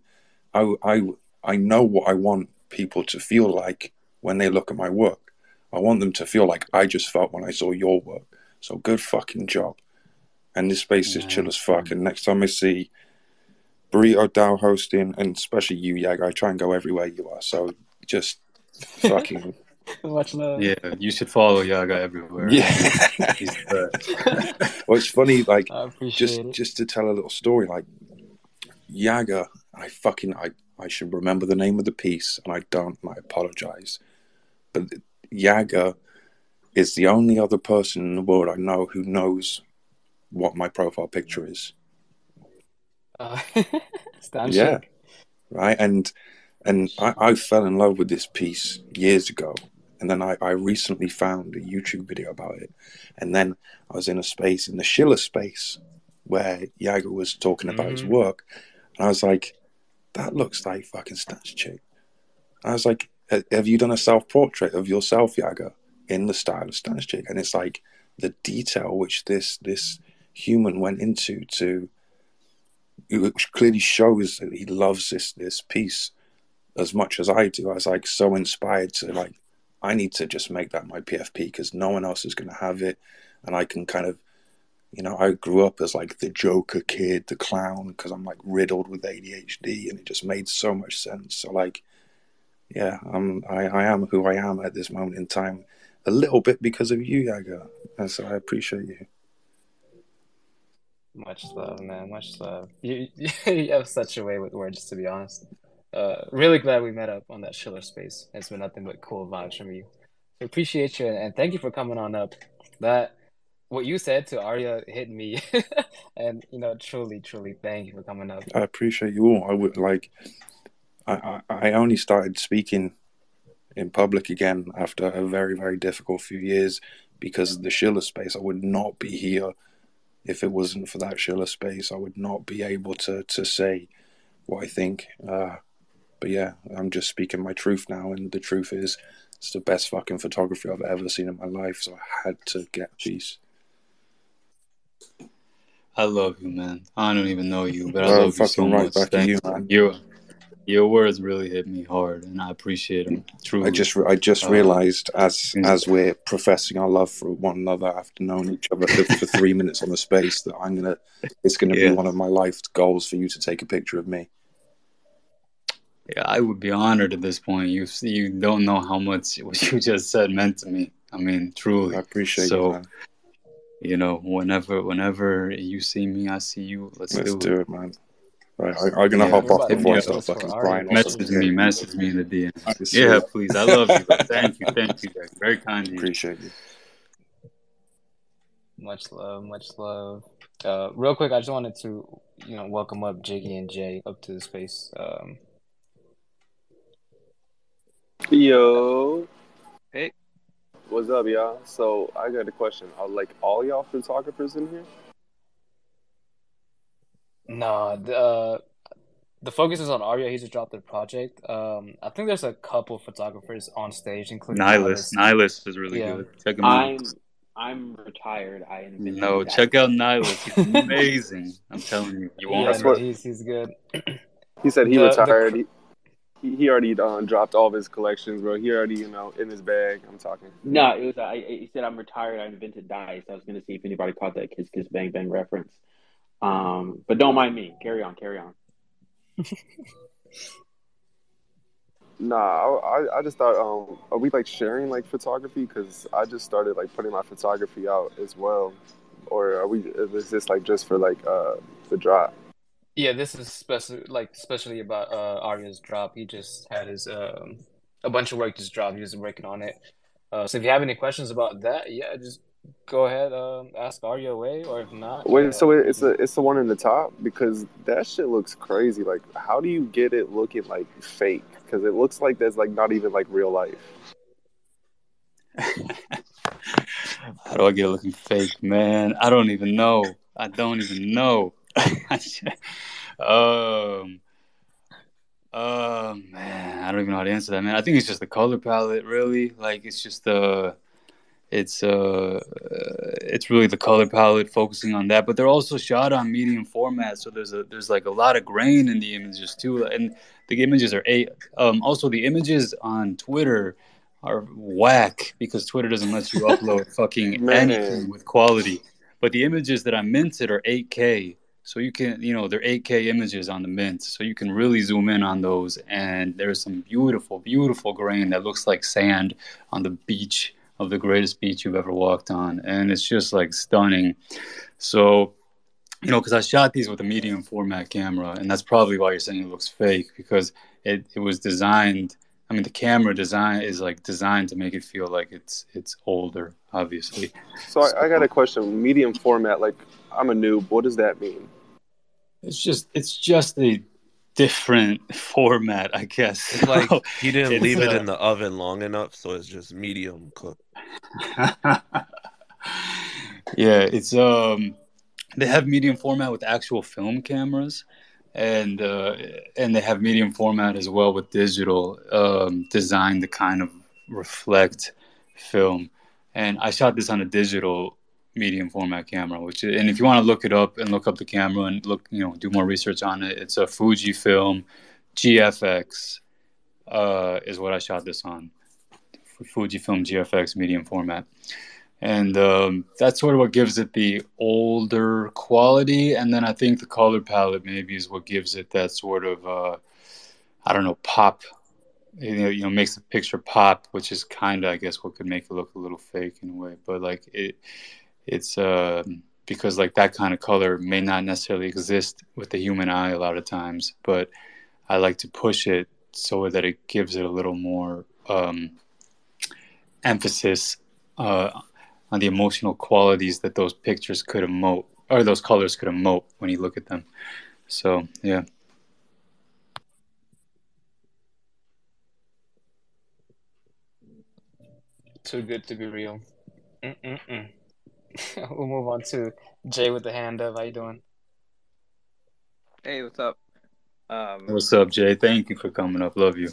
I I I know what I want people to feel like when they look at my work. I want them to feel like I just felt when I saw your work. So good fucking job. And this space is chill as fuck. And next time I see BurritoDAO hosting, and especially you, Yag, I try and go everywhere you are. So just fucking Much love. Yeah, you should follow Yaga everywhere. yeah. He's the best. well, it's funny. Like just it. just to tell a little story like Yaga I fucking I, I should remember the name of the piece and I don't and I apologize but Yaga is the only other person in the world I know who knows what my profile picture is. Uh, Yeah. right? And and I, I fell in love with this piece years ago. And then I, I recently found a YouTube video about it. And then I was in a space in the Schiller space where Yaga was talking about his Mhm. work. And I was like that looks like fucking Chick. I was like "Ha- have you done a self-portrait of yourself Yaga in the style of Stańczyk and it's like the detail which this this human went into to which clearly shows that he loves this this piece as much as I do. I was like so inspired to like I need to just make that my PFP because no one else is going to have it, and I can kind of, you know, I grew up as like the Joker kid, the clown, because I'm like riddled with ADHD, and it just made so much sense. So like, yeah, I'm I, I am who I am at this moment in time, a little bit because of you, Yaga, and so I appreciate you. Much love, man. Much love. You you have such a way with words, to be honest. Uh, really glad we met up on that Schiller space. It's been nothing but cool vibes from you. Appreciate you and thank you for coming on up. That what you said to Ariya hit me, and you know, truly, truly, thank you for coming up. I appreciate you all. I would like I, I only started speaking in public again after a very, very difficult few years because of the Schiller space. I would not be here if it wasn't for that Schiller space. I would not be able to, to say what I think. Uh, but yeah, I'm just speaking my truth now, and the truth is, it's the best fucking photography I've ever seen in my life. So I had to get a piece. I love you, man. I don't even know you, but I Well, love you so right much. back Thank you, man. Your your words really hit me hard, and I appreciate them. Truly. I just I just Uh, realised as as we're professing our love for one another after knowing each other for, for three minutes on the space that I'm gonna it's gonna Yeah. be one of my life goals for you to take a picture of me. Yeah, I would be honored at this point. You you don't know how much what you just said meant to me. I mean, truly. I appreciate So, you. You know, whenever whenever you see me, I see you. Let's, Let's do, do it. it, man. Right, I, I'm gonna Yeah. hop off about before I Yeah. start fucking Ariya? crying. Message me, message me in the DM. Yeah, sweet. please. I love you. Bro. Thank you, thank you, Jack. Very kind. Appreciate you. Much love, much love. Uh, real quick, I just wanted to, you know, welcome up Jiggy and Jay up to the space. Um, Yo. Hey. What's up, y'all? So I got a question. Are like all y'all photographers in here? No, the uh, the focus is on Ariya. He just dropped their project. Um, I think there's a couple photographers on stage, including Nihilist. Nihilist is really Yeah. good. Check him out. I'm I'm retired. I No, that. check out Nihilist. He's amazing. I'm telling you. You won't Yeah, no, he's he's good. He said he The- the retired. cr- he, he he already uh, dropped all of his collections, bro. He already, you know, in his bag. I'm talking. No, it was. I, I- he said I'm retired. I invented dice. I was going to see if anybody caught that Kiss Kiss Bang Bang reference. Um, but don't mind me. Carry on. Carry on. Nah, I, I- I just thought, um, are we like sharing like photography? Because I just started like putting my photography out as well, or are we? Is this like just for like uh the drop? Yeah, this is special, like especially about uh Ariya's drop. He just had his um a bunch of work just dropped. He was working on it. Uh, so if you have any questions about that, yeah, just go ahead, um, ask Ariya away, or if not, Wait, uh, so it's the it's the one in the top because that shit looks crazy. Like, how do you get it looking like fake? Because it looks like there's like not even like real life. How do I get it looking fake, man? I don't even know. I don't even know. um, um, man, I don't even know how to answer that, man. I think it's just the color palette, really. Like, it's just uh it's uh, it's really the color palette focusing on that. But they're also shot on medium format, so there's a there's like a lot of grain in the images too, and the images are eight. Um, also, the images on Twitter are whack because Twitter doesn't let you upload fucking anything with quality. But the images that I minted are 8K. So you can, you know, they're 8K images on the mint. So you can really zoom in on those. And there's some beautiful, beautiful grain that looks like sand on the beach of the greatest beach you've ever walked on. And it's just like stunning. So, you know, because I shot these with a medium format camera. And that's probably why you're saying it looks fake because it, it was designed I mean, the camera design is like designed to make it feel like it's it's older, obviously. So I, I got a question. Medium format, like I'm a noob. What does that mean? It's just it's just a different format, I guess. It's like he didn't It's, leave it uh, in the oven long enough, so it's just medium cooked. yeah, it's um they have medium format with actual film cameras and uh and they have medium format as well with digital um designed to kind of reflect film. And I shot this on a digital medium format camera, which and if you want to look it up and look up the camera and look, you know, do more research on it, it's a Fujifilm GFX uh is what I shot this on. Fujifilm GFX medium format. And um, that's sort of what gives it the older quality. And then I think the color palette maybe is what gives it that sort of, uh, I don't know, pop. You know, you know, makes the picture pop, which is kind of, I guess, what could make it look a little fake in a way. But like it, it's uh, hmm. because like that kind of color may not necessarily exist with the human eye a lot of times, but I like to push it so that it gives it a little more um, emphasis uh, on the emotional qualities that those pictures could emote or those colors could emote when you look at them. So yeah. Too good to be real. Mm-mm-mm. we'll move on to Jay with the hand up. How you doing? Hey, what's up? Um, What's up, Jay? Thank you for coming up. Love you.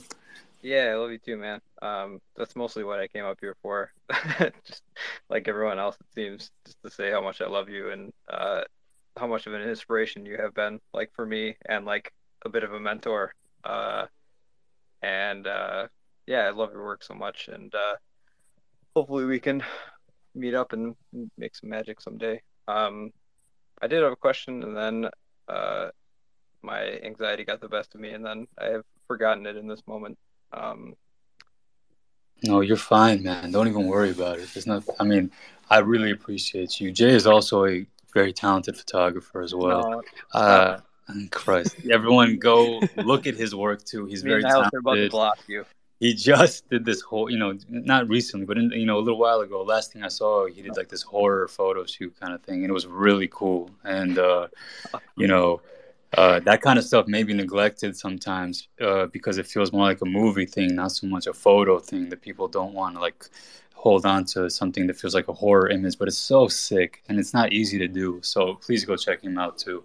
yeah, I love you too, man. Um, that's mostly what I came up here for. Just like everyone else, it seems, just to say how much I love you and uh, how much of an inspiration you have been, like for me, and like a bit of a mentor. Uh, and uh, yeah, I love your work so much, and uh, hopefully we can meet up and make some magic someday. Um, I did have a question, and then uh, my anxiety got the best of me, and then I have forgotten it in this moment. Um, No, you're fine, man. Don't even worry about it. It's not. I mean, I really appreciate you. Jay is also a very talented photographer as well. no, Uh, Christ, everyone go look at his work too. He's me very and are about to block you. He just did this whole, you know, not recently, but in, you know, a little while ago. Last thing I saw, he did like this horror photo shoot kind of thing, and it was really cool. And uh, you know, uh, that kind of stuff may be neglected sometimes uh, because it feels more like a movie thing, not so much a photo thing that people don't want to like hold on to something that feels like a horror image. But it's so sick, and it's not easy to do. So please go check him out too.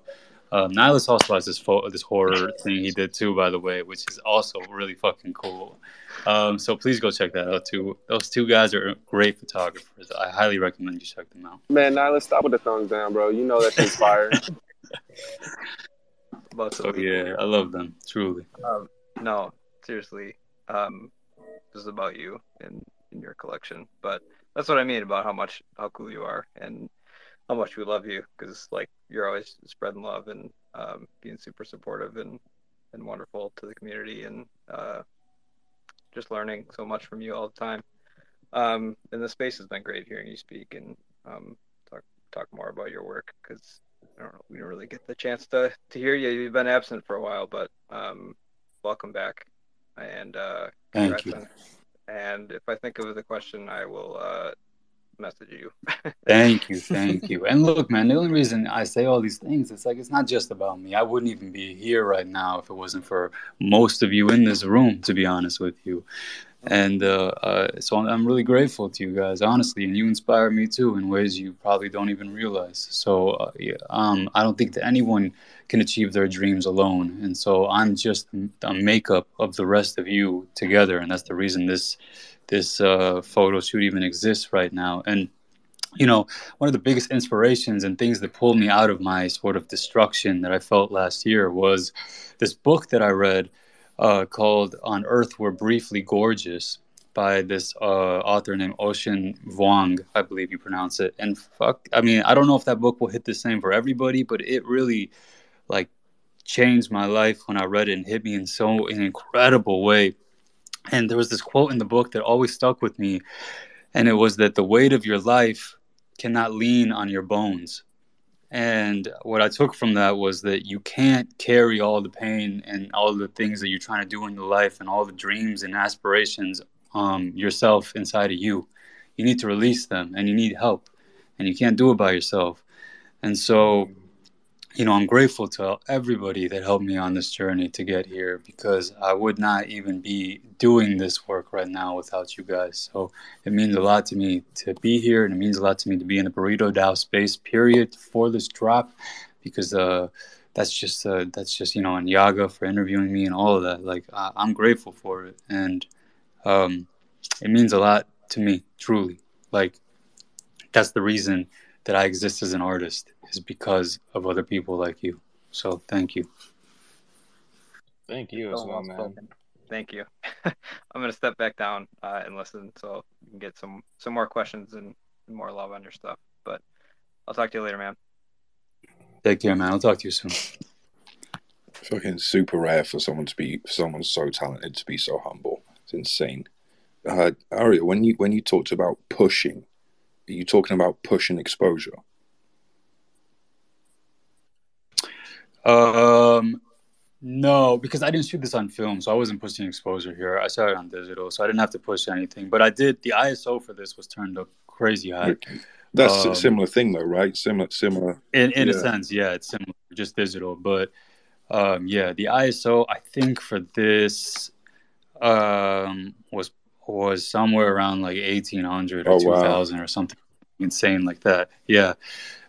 Um, Nihilus also has this photo, this horror thing he did too, by the way, which is also really fucking cool. Um, so please go check that out too. Those two guys are great photographers. I highly recommend you check them out. Man, now let's stop with the thumbs down, bro. You know that's shit's fire. About So to yeah, I love them truly. Um, no, seriously. Um, this is about you and, in your collection. But that's what I mean about how much how cool you are and how much we love you because like you're always spreading love and um, being super supportive and and wonderful to the community and uh, just learning so much from you all the time. Um, and the space has been great hearing you speak and um, talk talk more about your work because I don't know, we don't really get the chance to to hear you. You've been absent for a while, but um, welcome back and uh, Thank you. on- And if I think of the question, I will uh, message you. Thank you, thank you. And look, man, the only reason I say all these things, it's like it's not just about me. I wouldn't even be here right now if it wasn't for most of you in this room, to be honest with you. And uh, uh, so I'm really grateful to you guys, honestly, and you inspire me too in ways you probably don't even realize. So uh, yeah, um, I don't think that anyone can achieve their dreams alone, and so I'm just a makeup of the rest of you together, and that's the reason this this uh, photo shoot even exists right now. And you know, one of the biggest inspirations and things that pulled me out of my sort of destruction that I felt last year was this book that I read uh, called On Earth We're Briefly Gorgeous by this uh, author named Ocean Vuong, I believe you pronounce it. And fuck, I mean, I don't know if that book will hit the same for everybody, but it really like changed my life when I read it and hit me in so an incredible way. And there was this quote in the book that always stuck with me, and it was that the weight of your life cannot lean on your bones. And what I took from that was that you can't carry all the pain and all the things that you're trying to do in your life and all the dreams and aspirations um, yourself inside of you. You need to release them and you need help, and you can't do it by yourself. And so, you know, I'm grateful to everybody that helped me on this journey to get here because I would not even be doing this work right now without you guys. So it means a lot to me to be here, and it means a lot to me to be in the BurritoDAO space, period, for this drop because uh, that's just, uh, that's just, you know, and Yaga for interviewing me and all of that. Like, I- I'm grateful for it. And um, it means a lot to me, truly. Like, that's the reason that I exist as an artist is because of other people like you. So thank you. Thank you as well, well man. Thank you. I'm gonna step back down uh, and listen, so you can get some some more questions and more love on your stuff. But I'll talk to you later, man. Take care, man. I'll talk to you soon. Fucking super rare for someone to be for someone so talented to be so humble. It's insane. Uh, Ariya, when you when you talked about pushing, are you talking about pushing exposure? Um, no, because I didn't shoot this on film, so I wasn't pushing exposure here. I shot it on digital, so I didn't have to push anything. But I did. The ISO for this was turned up crazy high. That's a Um, similar thing though, right? Similar, similar. In in a sense, yeah, it's similar, just digital. But um, yeah, the ISO I think for this um, was was somewhere around like 1800 or Oh, wow. 2000 or something insane like that. Yeah.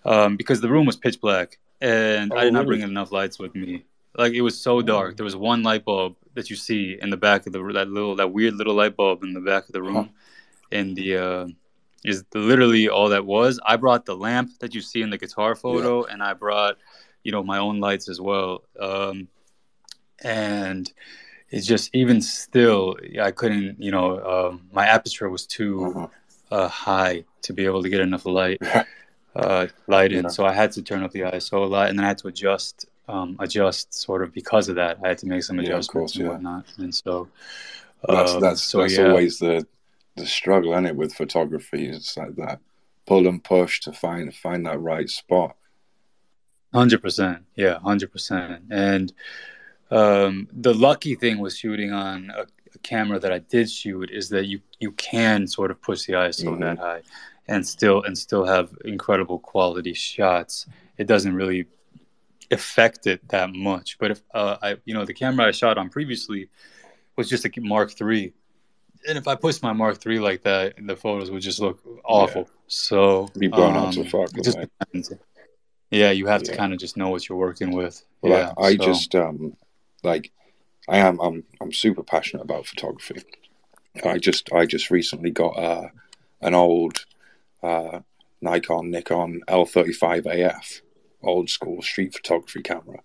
Um, because the room was pitch black and I Oh, did not really? bring enough lights with me. Like it was so dark. There was one light bulb that you see in the back of the that little that weird little light bulb in the back of the room. And the uh, is literally all that was. I brought the lamp that you see in the guitar photo, and I brought, you know, my own lights as well. Um, and it's just even still, I couldn't, you know, um, my aperture was too Uh-huh. uh, high to be able to get enough light uh, light in. Yeah. So I had to turn up the ISO a lot, and then I had to adjust, um, adjust sort of because of that. I had to make some Yeah, adjustments course, and yeah. whatnot. And so That's um, that's so that's yeah. always the the struggle, isn't it, with photography? It's like that pull and push to find find that right spot. Hundred percent, yeah, hundred percent. And um, the lucky thing with shooting on a, a camera that I did shoot is that you you can sort of push the ISO Mhm. that high, and still and still have incredible quality shots. It doesn't really affect it that much. But if uh, I, you know, the camera I shot on previously was just a Mark three, and if I pushed my Mark three like that, the photos would just look awful. So Be blown out to um, fuck, it just depends. Yeah, you have to kind of just know what you're working with. Well, yeah, I, I so- just um like I am I'm I'm super passionate about photography. I just I just recently got uh, an old uh, Nikon Nikon L35 AF old school street photography camera,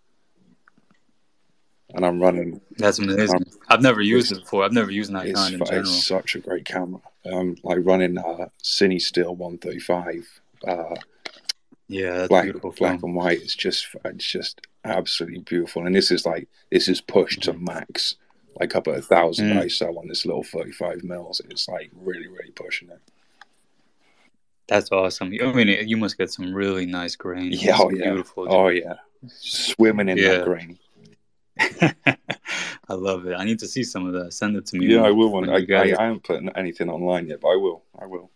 and I'm running. that's amazing. Um, I've never used it before. I've never used Nikon It's, in general. it's such a great camera. I'm like running uh, CineStill 135 uh, Yeah, that's black beautiful. black and white. It's just it's just absolutely beautiful. And this is like this is pushed to max, like up at a thousand Mm. ISO on this little 35 mils. It's like really really pushing it. That's awesome. I mean, you must get some really nice grain. Yeah, oh yeah, beautiful. oh yeah, swimming in Yeah. that grain. I love it. I need to see some of that. Send it to me. Yeah, I will. when One. I, you got I. I haven't put anything online yet, but I will. I will.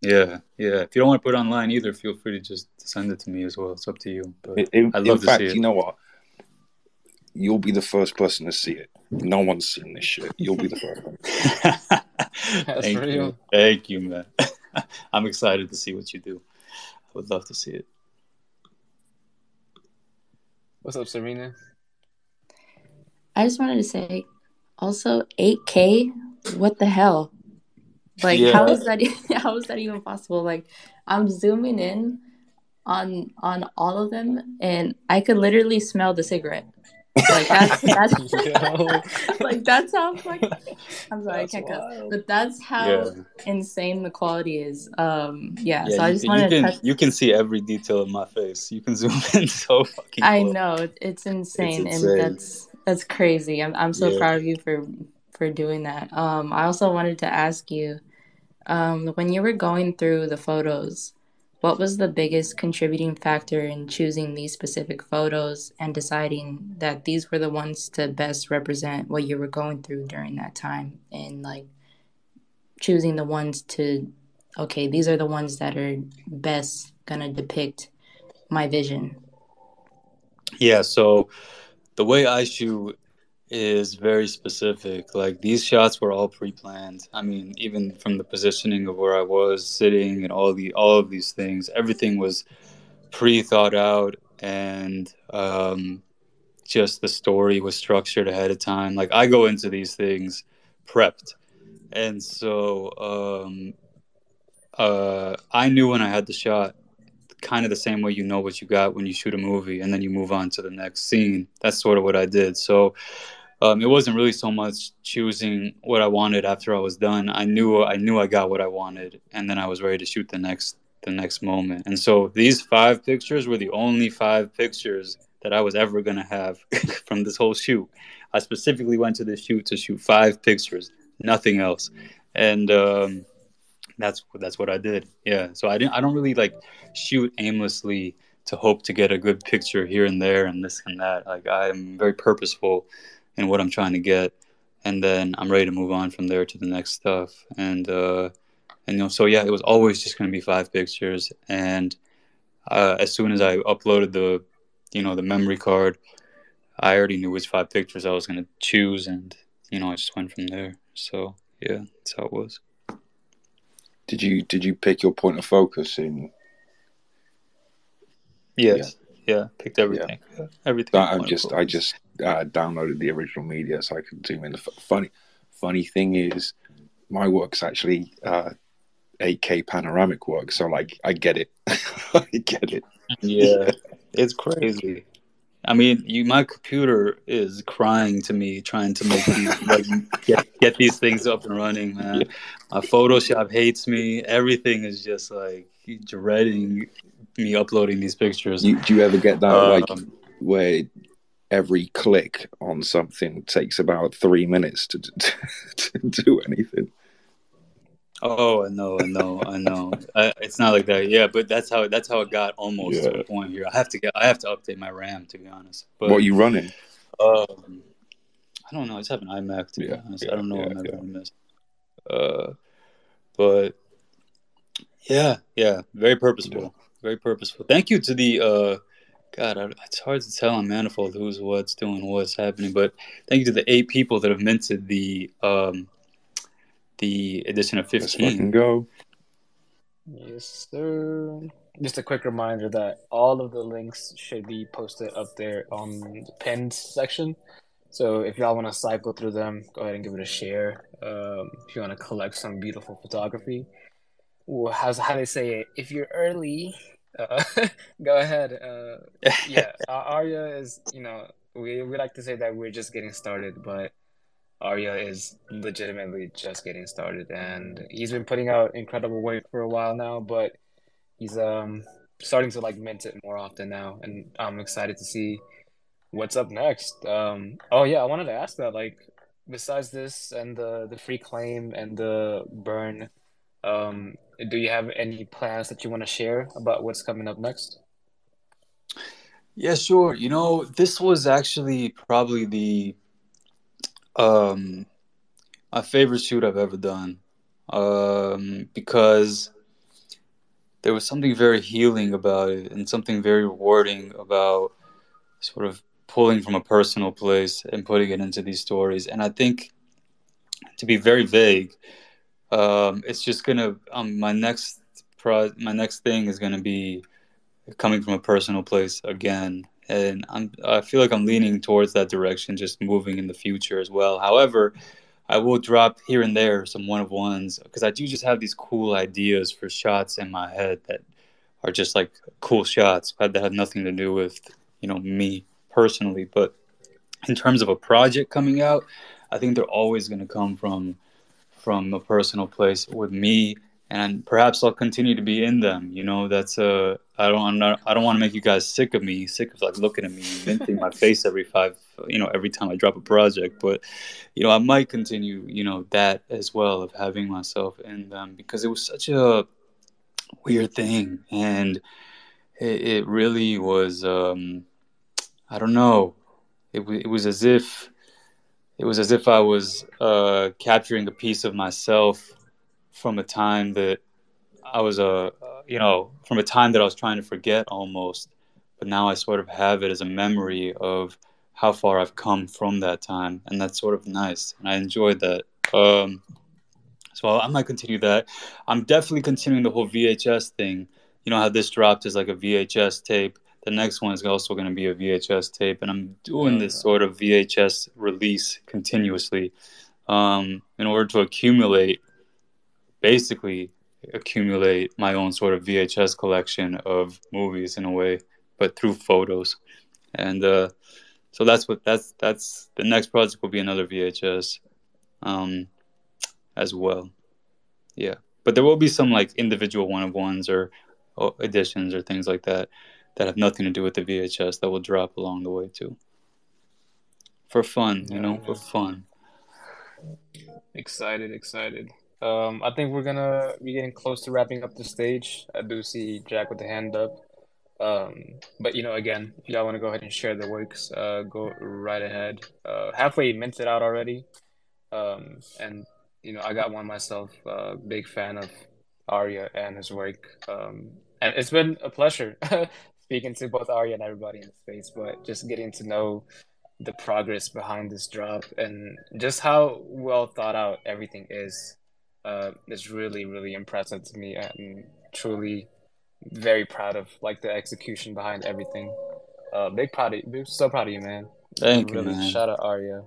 Yeah, yeah. If you don't want to put it online either, feel free to just send it to me as well. It's up to you. But In, in, I'd in to fact, see it. you know what? You'll be the first person to see it. No one's seen this shit. You'll be the first one. Thank real. you. Thank you, man. I'm excited to see what you do. I would love to see it. What's up, Serena? I just wanted to say, also 8K. What the hell? Like, Yeah. how is that? How is that even possible? Like, I'm zooming in on on all of them, and I could literally smell the cigarette. Like that's that's like that's how like I'm sorry, That's I can't cuss. wild. But that's how Yeah. insane the quality is. Um, yeah. Yeah, so I just can, you wanted to touch. you can see every detail of my face. You can zoom in so fucking. I close. know it's insane, it's insane. and that's that's crazy. I'm I'm so Yeah. proud of you for for doing that. Um, I also wanted to ask you, um, when you were going through the photos, what was the biggest contributing factor in choosing these specific photos and deciding that these were the ones to best represent what you were going through during that time, and like choosing the ones to, okay, these are the ones that are best gonna depict my vision. Yeah, so the way I shoot is very specific. Like these shots were all pre-planned. I mean, even from the positioning of where I was sitting and all the all of these things, everything was pre-thought out and um just the story was structured ahead of time. Like I go into these things prepped. And so um uh I knew when I had the shot kind of the same way you know what you got when you shoot a movie and then you move on to the next scene. That's sort of what I did. So um, it wasn't really so much choosing what I wanted after I was done. I knew I knew I got what I wanted, and then I was ready to shoot the next the next moment. And so these five pictures were the only five pictures that I was ever gonna have from this whole shoot. I specifically went to this shoot to shoot five pictures, nothing else, and um, that's that's what I did. Yeah. So I didn't. I don't really like shoot aimlessly to hope to get a good picture here and there and this and that. Like I'm very purposeful in what I'm trying to get, and then I'm ready to move on from there to the next stuff. And uh, and you know, so yeah, it was always just going to be five pictures. And uh, as soon as I uploaded the, you know, the memory card, I already knew which five pictures I was going to choose, and you know, I just went from there. So yeah, that's how it was. Did you did you pick your point of focus in? Yes, yeah, picked everything, everything. I, point I of just I just uh, downloaded the original media so I could zoom in. The f- funny funny thing is, my work's actually uh, 8K panoramic work, so like I get it. I get it. Yeah, it's crazy. I mean, you, my computer is crying to me, trying to make these like get get these things up and running, man. My Photoshop hates me. Everything is just like dreading me uploading these pictures. You, do you ever get that like Um, where every click on something takes about three minutes to to do anything? Oh, I know, I know, I know. I, it's not like that, yeah. But that's how that's how it got almost to Yeah. the point here. I have to get, I have to update my RAM to be honest. But what are you running? Um, I don't know. I just have an iMac to be Yeah, honest. yeah, I don't know what I'm gonna miss. Uh, but yeah, yeah, very purposeful, very purposeful. Thank you to the uh, God. I, it's hard to tell on Manifold who's what's doing what's happening, but thank you to the eight people that have minted the um, the edition of Let's fifteen. go. Yes, sir. Just a quick reminder that all of the links should be posted up there on the pinned section. So if y'all want to cycle through them, go ahead and give it a share. Um, if you want to collect some beautiful photography, well, how's how they say it? If you're early, uh, go ahead. Uh, yeah, Ar- Ariya is. You know, we we like to say that we're just getting started, but Ariya is legitimately just getting started, and he's been putting out incredible work for a while now. But he's um starting to like mint it more often now, and I'm excited to see what's up next. Um, oh yeah, I wanted to ask that. Like, besides this and the the free claim and the burn, um, do you have any plans that you want to share about what's coming up next? Yeah, sure. You know, this was actually probably the um my favorite shoot I've ever done. Um because there was something very healing about it and something very rewarding about sort of pulling from a personal place and putting it into these stories. And I think to be very vague, um it's just gonna um my next pro my next thing is gonna be coming from a personal place again. And i'm i feel like i'm leaning towards that direction just moving in the future as well. However i will drop here and there some one of ones because i do just have these cool ideas for shots in my head that are just like cool shots that have nothing to do with you know me personally. But in terms of a project coming out i think they're always going to come from from a personal place with me and perhaps I'll continue to be in them. You know, that's a I don't, I'm not, I don't want to make you guys sick of me, sick of like looking at me, minting my face every five, you know, every time I drop a project. But, you know, I might continue, you know, that as well of having myself in them because it was such a weird thing, and it, it really was. Um, I don't know. It, it was as if it was as if I was uh, capturing a piece of myself from a time that I was a, uh, you know, from a time that I was trying to forget almost, but now I sort of have it as a memory of how far I've come from that time, and that's sort of nice, and I enjoyed that. Um, so I might continue that. I'm definitely continuing the whole VHS thing. You know how this dropped as like a VHS tape. The next one is also going to be a VHS tape, and I'm doing this sort of VHS release continuously um, in order to accumulate, basically accumulate my own sort of VHS collection of movies in a way, but through photos. And uh, so that's what that's that's the next project will be another VHS um, as well. Yeah, but there will be some like individual one of ones or, or editions or things like that that have nothing to do with the VHS that will drop along the way too. For fun, you know, for fun. Excited, excited. Um, I think we're gonna be getting close to wrapping up the stage. I do see Jack with the hand up. Um, but you know, again, if y'all want to go ahead and share the works, uh, go right ahead. Uh, halfway minted out already. Um, and you know, I got one myself. Uh, big fan of Ariya and his work. Um, and it's been a pleasure speaking to both Ariya and everybody in the space. But just getting to know the progress behind this drop and just how well thought out everything is. Uh, is really really impressive to me and truly very proud of like the execution behind everything. Uh, big proud of you. So proud of you, man. Thank you, man. Shout out Ariya.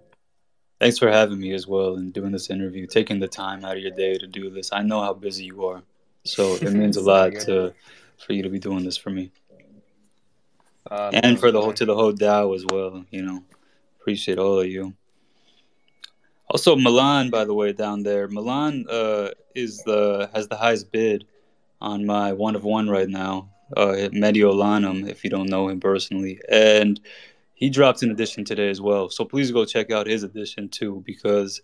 Thanks for having me as well and doing this interview, taking the time out of your day to do this. I know how busy you are, so it means a lot to for you to be doing this for me Uh, and for the whole to the whole DAO as well. You know, appreciate all of you. Also, Milan, by the way, down there, Milan uh, is the has the highest bid on my one of one right now. Uh, Mediolanum, if you don't know him personally, and he dropped an edition today as well. So please go check out his edition too, because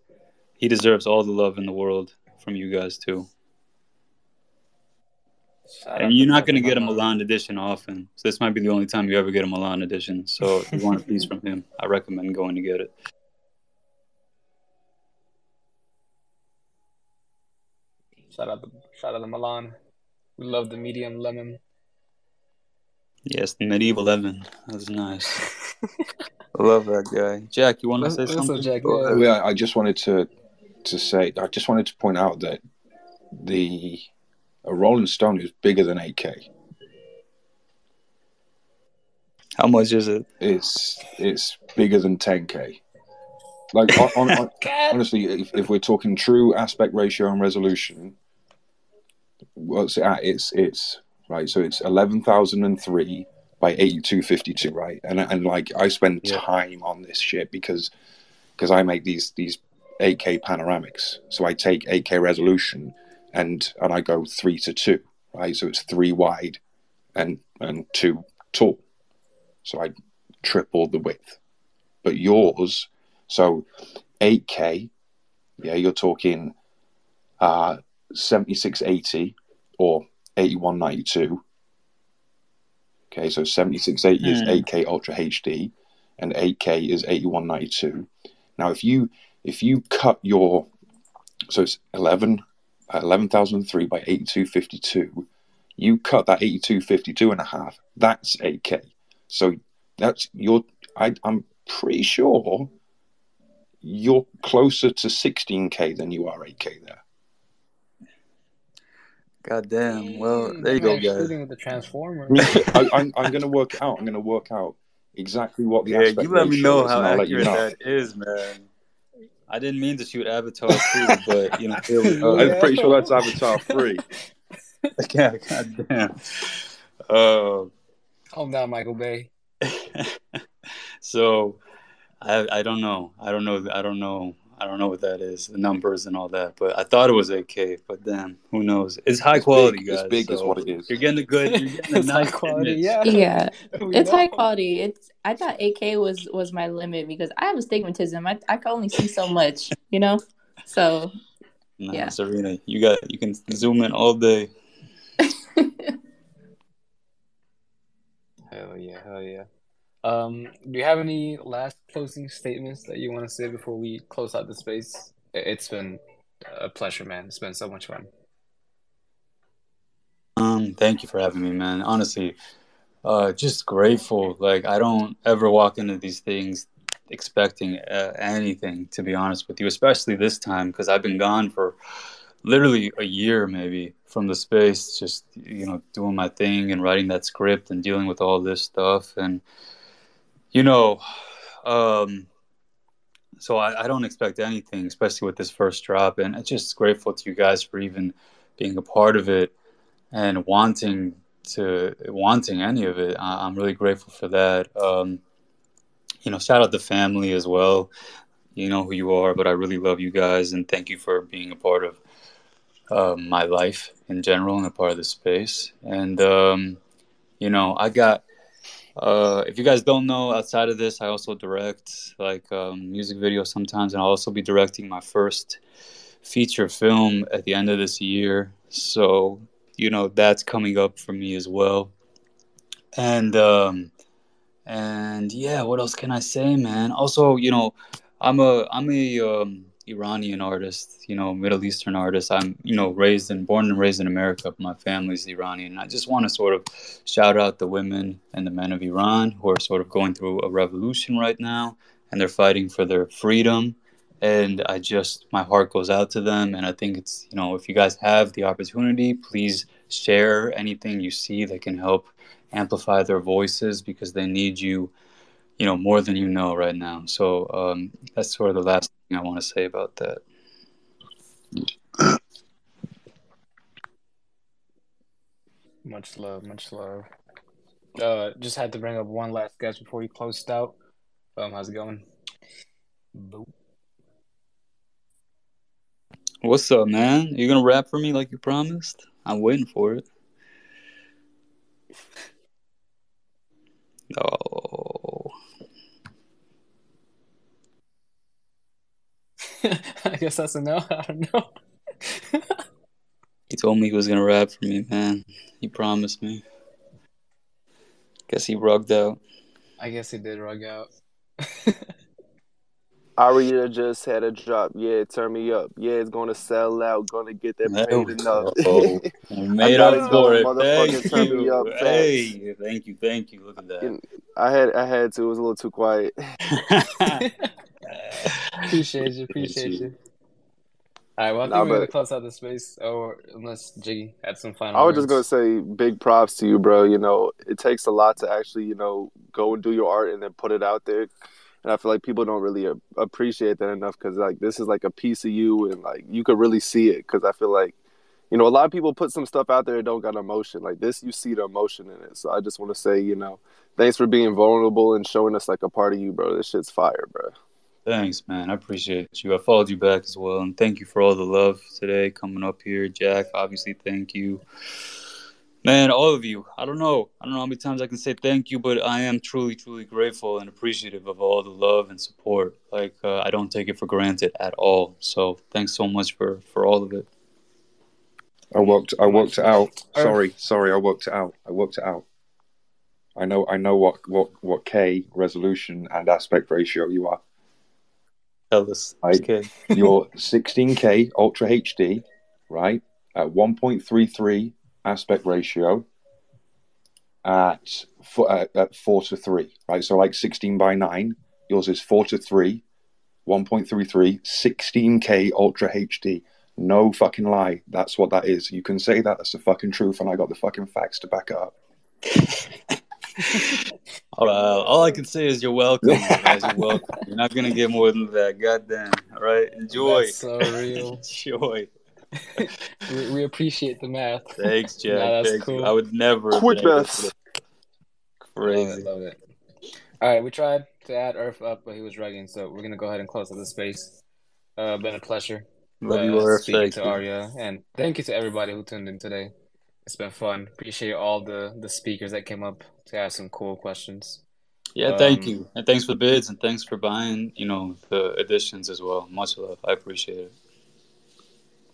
he deserves all the love in the world from you guys too. Shout And you're not going to get a Milan. Milan edition often. So this might be the only time you ever get a Milan edition. So if you want a piece from him, I recommend going to get it. Shout out the, shout out to Milan. We love the medium lemon. Yes, the medieval lemon. That's nice. I love that guy. Jack, you want to say what's something? Jack? Yeah. ahead. Yeah, I just wanted to to say, I just wanted to point out that the a Rolling Stone is bigger than 8K. How much is it? It's it's bigger than 10K. Like on, on, on, honestly, if, if we're talking true aspect ratio and resolution, what's it at? It's it's right. So it's eleven thousand and three by eighty two fifty two, right? And and like I spend Yeah. time on this shit because because I make these these 8K panoramics. So I take 8K resolution and and I go three to two, right? So it's three wide and and two tall. So I triple the width. But yours, so 8K, yeah, you're talking uh 7680 or 8192. Okay, so 7680 is Hmm. 8K Ultra HD and 8K is 8192. Now if you if you cut your so it's 11 uh, 11003 by 8252 you cut that 8252 and a half that's 8k so that's your I, i'm pretty sure you're closer to 16k than you are 8k there God damn. Well, there you That go, guys. Shooting with the transformer. I, I'm, I'm going to work out i'm going to work out exactly what the Yeah, aspect you let me know is, how and you accurate know. that is, man. I didn't mean to shoot Avatar 2, but, you know, here we go. i'm pretty sure that's avatar 3 yeah, God damn. Uh, Calm down, Michael Bay. so I I don't know. I don't know. I don't know. I don't know what that is, the numbers and all that. But I thought it was 8K. But damn, who knows? It's high It's quality, big. guys. It's big is so what it is. You're getting a good. You're getting a it's high nice quality. Yeah. Yeah, We it's high quality. It's I thought 8K was was my limit because I have astigmatism. I I can only see so much, you know. So Nah, Yeah. Serena, you got you can zoom in all day. Hell yeah, hell yeah. Um, do you have any last closing statements that you want to say before we close out the space? It's been a pleasure, man. It's been so much fun. Um, thank you for having me, man. Honestly, uh, just grateful. Like I don't ever walk into these things expecting uh, anything, to be honest with you. Especially this time because I've been gone for literally a year, maybe from the space, just you know, doing my thing and writing that script and dealing with all this stuff. And you know, um, so I, I don't expect anything, especially with this first drop. And I'm just grateful to you guys for even being a part of it and wanting to wanting any of it. I, I'm really grateful for that. Um, you know, shout out the family as well. You know who you are, but I really love you guys and thank you for being a part of uh, my life in general and a part of the space. And um, you know, I got. Uh, if you guys don't know, outside of this, I also direct like um, music videos sometimes, and I'll also be directing my first feature film at the end of this year. So you know that's coming up for me as well and um and yeah what else can i say man also you know i'm a i'm a um iranian artist you know middle eastern artist i'm you know raised and born and raised in america but my family's iranian i just want to sort of shout out the women and the men of iran who are sort of going through a revolution right now and they're fighting for their freedom. And I just, my heart goes out to them. And I think it's, you know, if you guys have the opportunity, please share anything you see that can help amplify their voices because they need you, you know, more than you know right now. So um, that's sort of the last thing I want to say about that. Much love, much love. Uh, just had to bring up one last guest before we closed out. Um, how's it going? Boop. What's up, man? You gonna rap for me like you promised? I'm waiting for it. Oh, I guess that's a no. I don't know. he told me he was gonna rap for me, man. He promised me. Guess he rugged out. I guess he did rug out. Ariya just had a drop. Yeah, turn me up. Yeah, it's gonna sell out. Gonna get that There paid we enough. go. We made got up for it. motherfucker. Thank Turn me you. up. Hey, thank you, thank you. Look at that. I had I had to. It was a little too quiet. Appreciate you, appreciate you. All right, well, I think Nah, we're gonna close out the space, or unless Jiggy had some final. I was just gonna say big props to you, bro. You know, it takes a lot to actually, you know, go and do your art and then put it out there. And I feel like people don't really appreciate that enough because like this is like a piece of you, and like you could really see it. Because I feel like, you know, a lot of people put some stuff out there that don't got emotion. Like this, you see the emotion in it. So I just want to say, you know, thanks for being vulnerable and showing us like a part of you, bro. This shit's fire, bro. Thanks, man. I appreciate you. I followed you back as well, and thank you for all the love today coming up here, Jack. Obviously, thank you, man. All of you. I don't know. I don't know how many times I can say thank you, but I am truly, truly grateful and appreciative of all the love and support. Like uh, I don't take it for granted at all. So thanks so much for for all of it. I worked. I worked it out. Sorry, sorry. I worked it out. I worked it out. I know. I know what what what K resolution and aspect ratio you are. Tell Okay. You're 16K Ultra HD, right? At 1.33 aspect ratio. At four, uh, at four to three, right? So like 16 by nine. Yours is four to three. 1.33, 16K Ultra HD. No fucking lie. That's what that is. You can say that. That's the fucking truth. And I got the fucking facts to back it up. All, right, all I can say is you're welcome, guys. You're welcome. You're not gonna get more than that. Goddamn. All right. Enjoy. That's so real. Enjoy. we, we appreciate the math. Thanks, Jack. Nah, that's Thank cool. I would never. have Quick been able maths. to- Love Crazy. it, love it. All right, we tried to add Earth up, but he was rugging, so we're gonna go ahead and close out the space. Uh, been a pleasure. Love uh, you, Earth. speaking Thank to you. Ariya, and thank you to everybody who tuned in today. It's been fun. Appreciate all the the speakers that came up to ask some cool questions. Yeah, thank Um, you, and thanks for the bids, and thanks for buying. You know the editions as well. Much love. I appreciate it.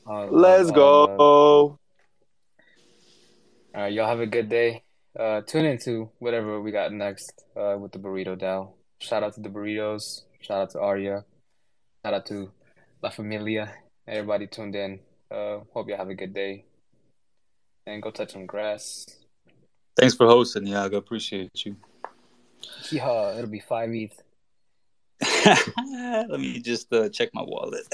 All love, Let's all love. go. All right, y'all have a good day. Uh, tune into whatever we got next uh, with the BurritoDAO. Shout out to the burritos. Shout out to Ariya. Shout out to La Familia. Everybody tuned in. Uh, hope y'all have a good day. And go touch some grass. Thanks for hosting, Yaga. Appreciate you. Yeehaw, it'll be five ETH. Let me just uh, check my wallet.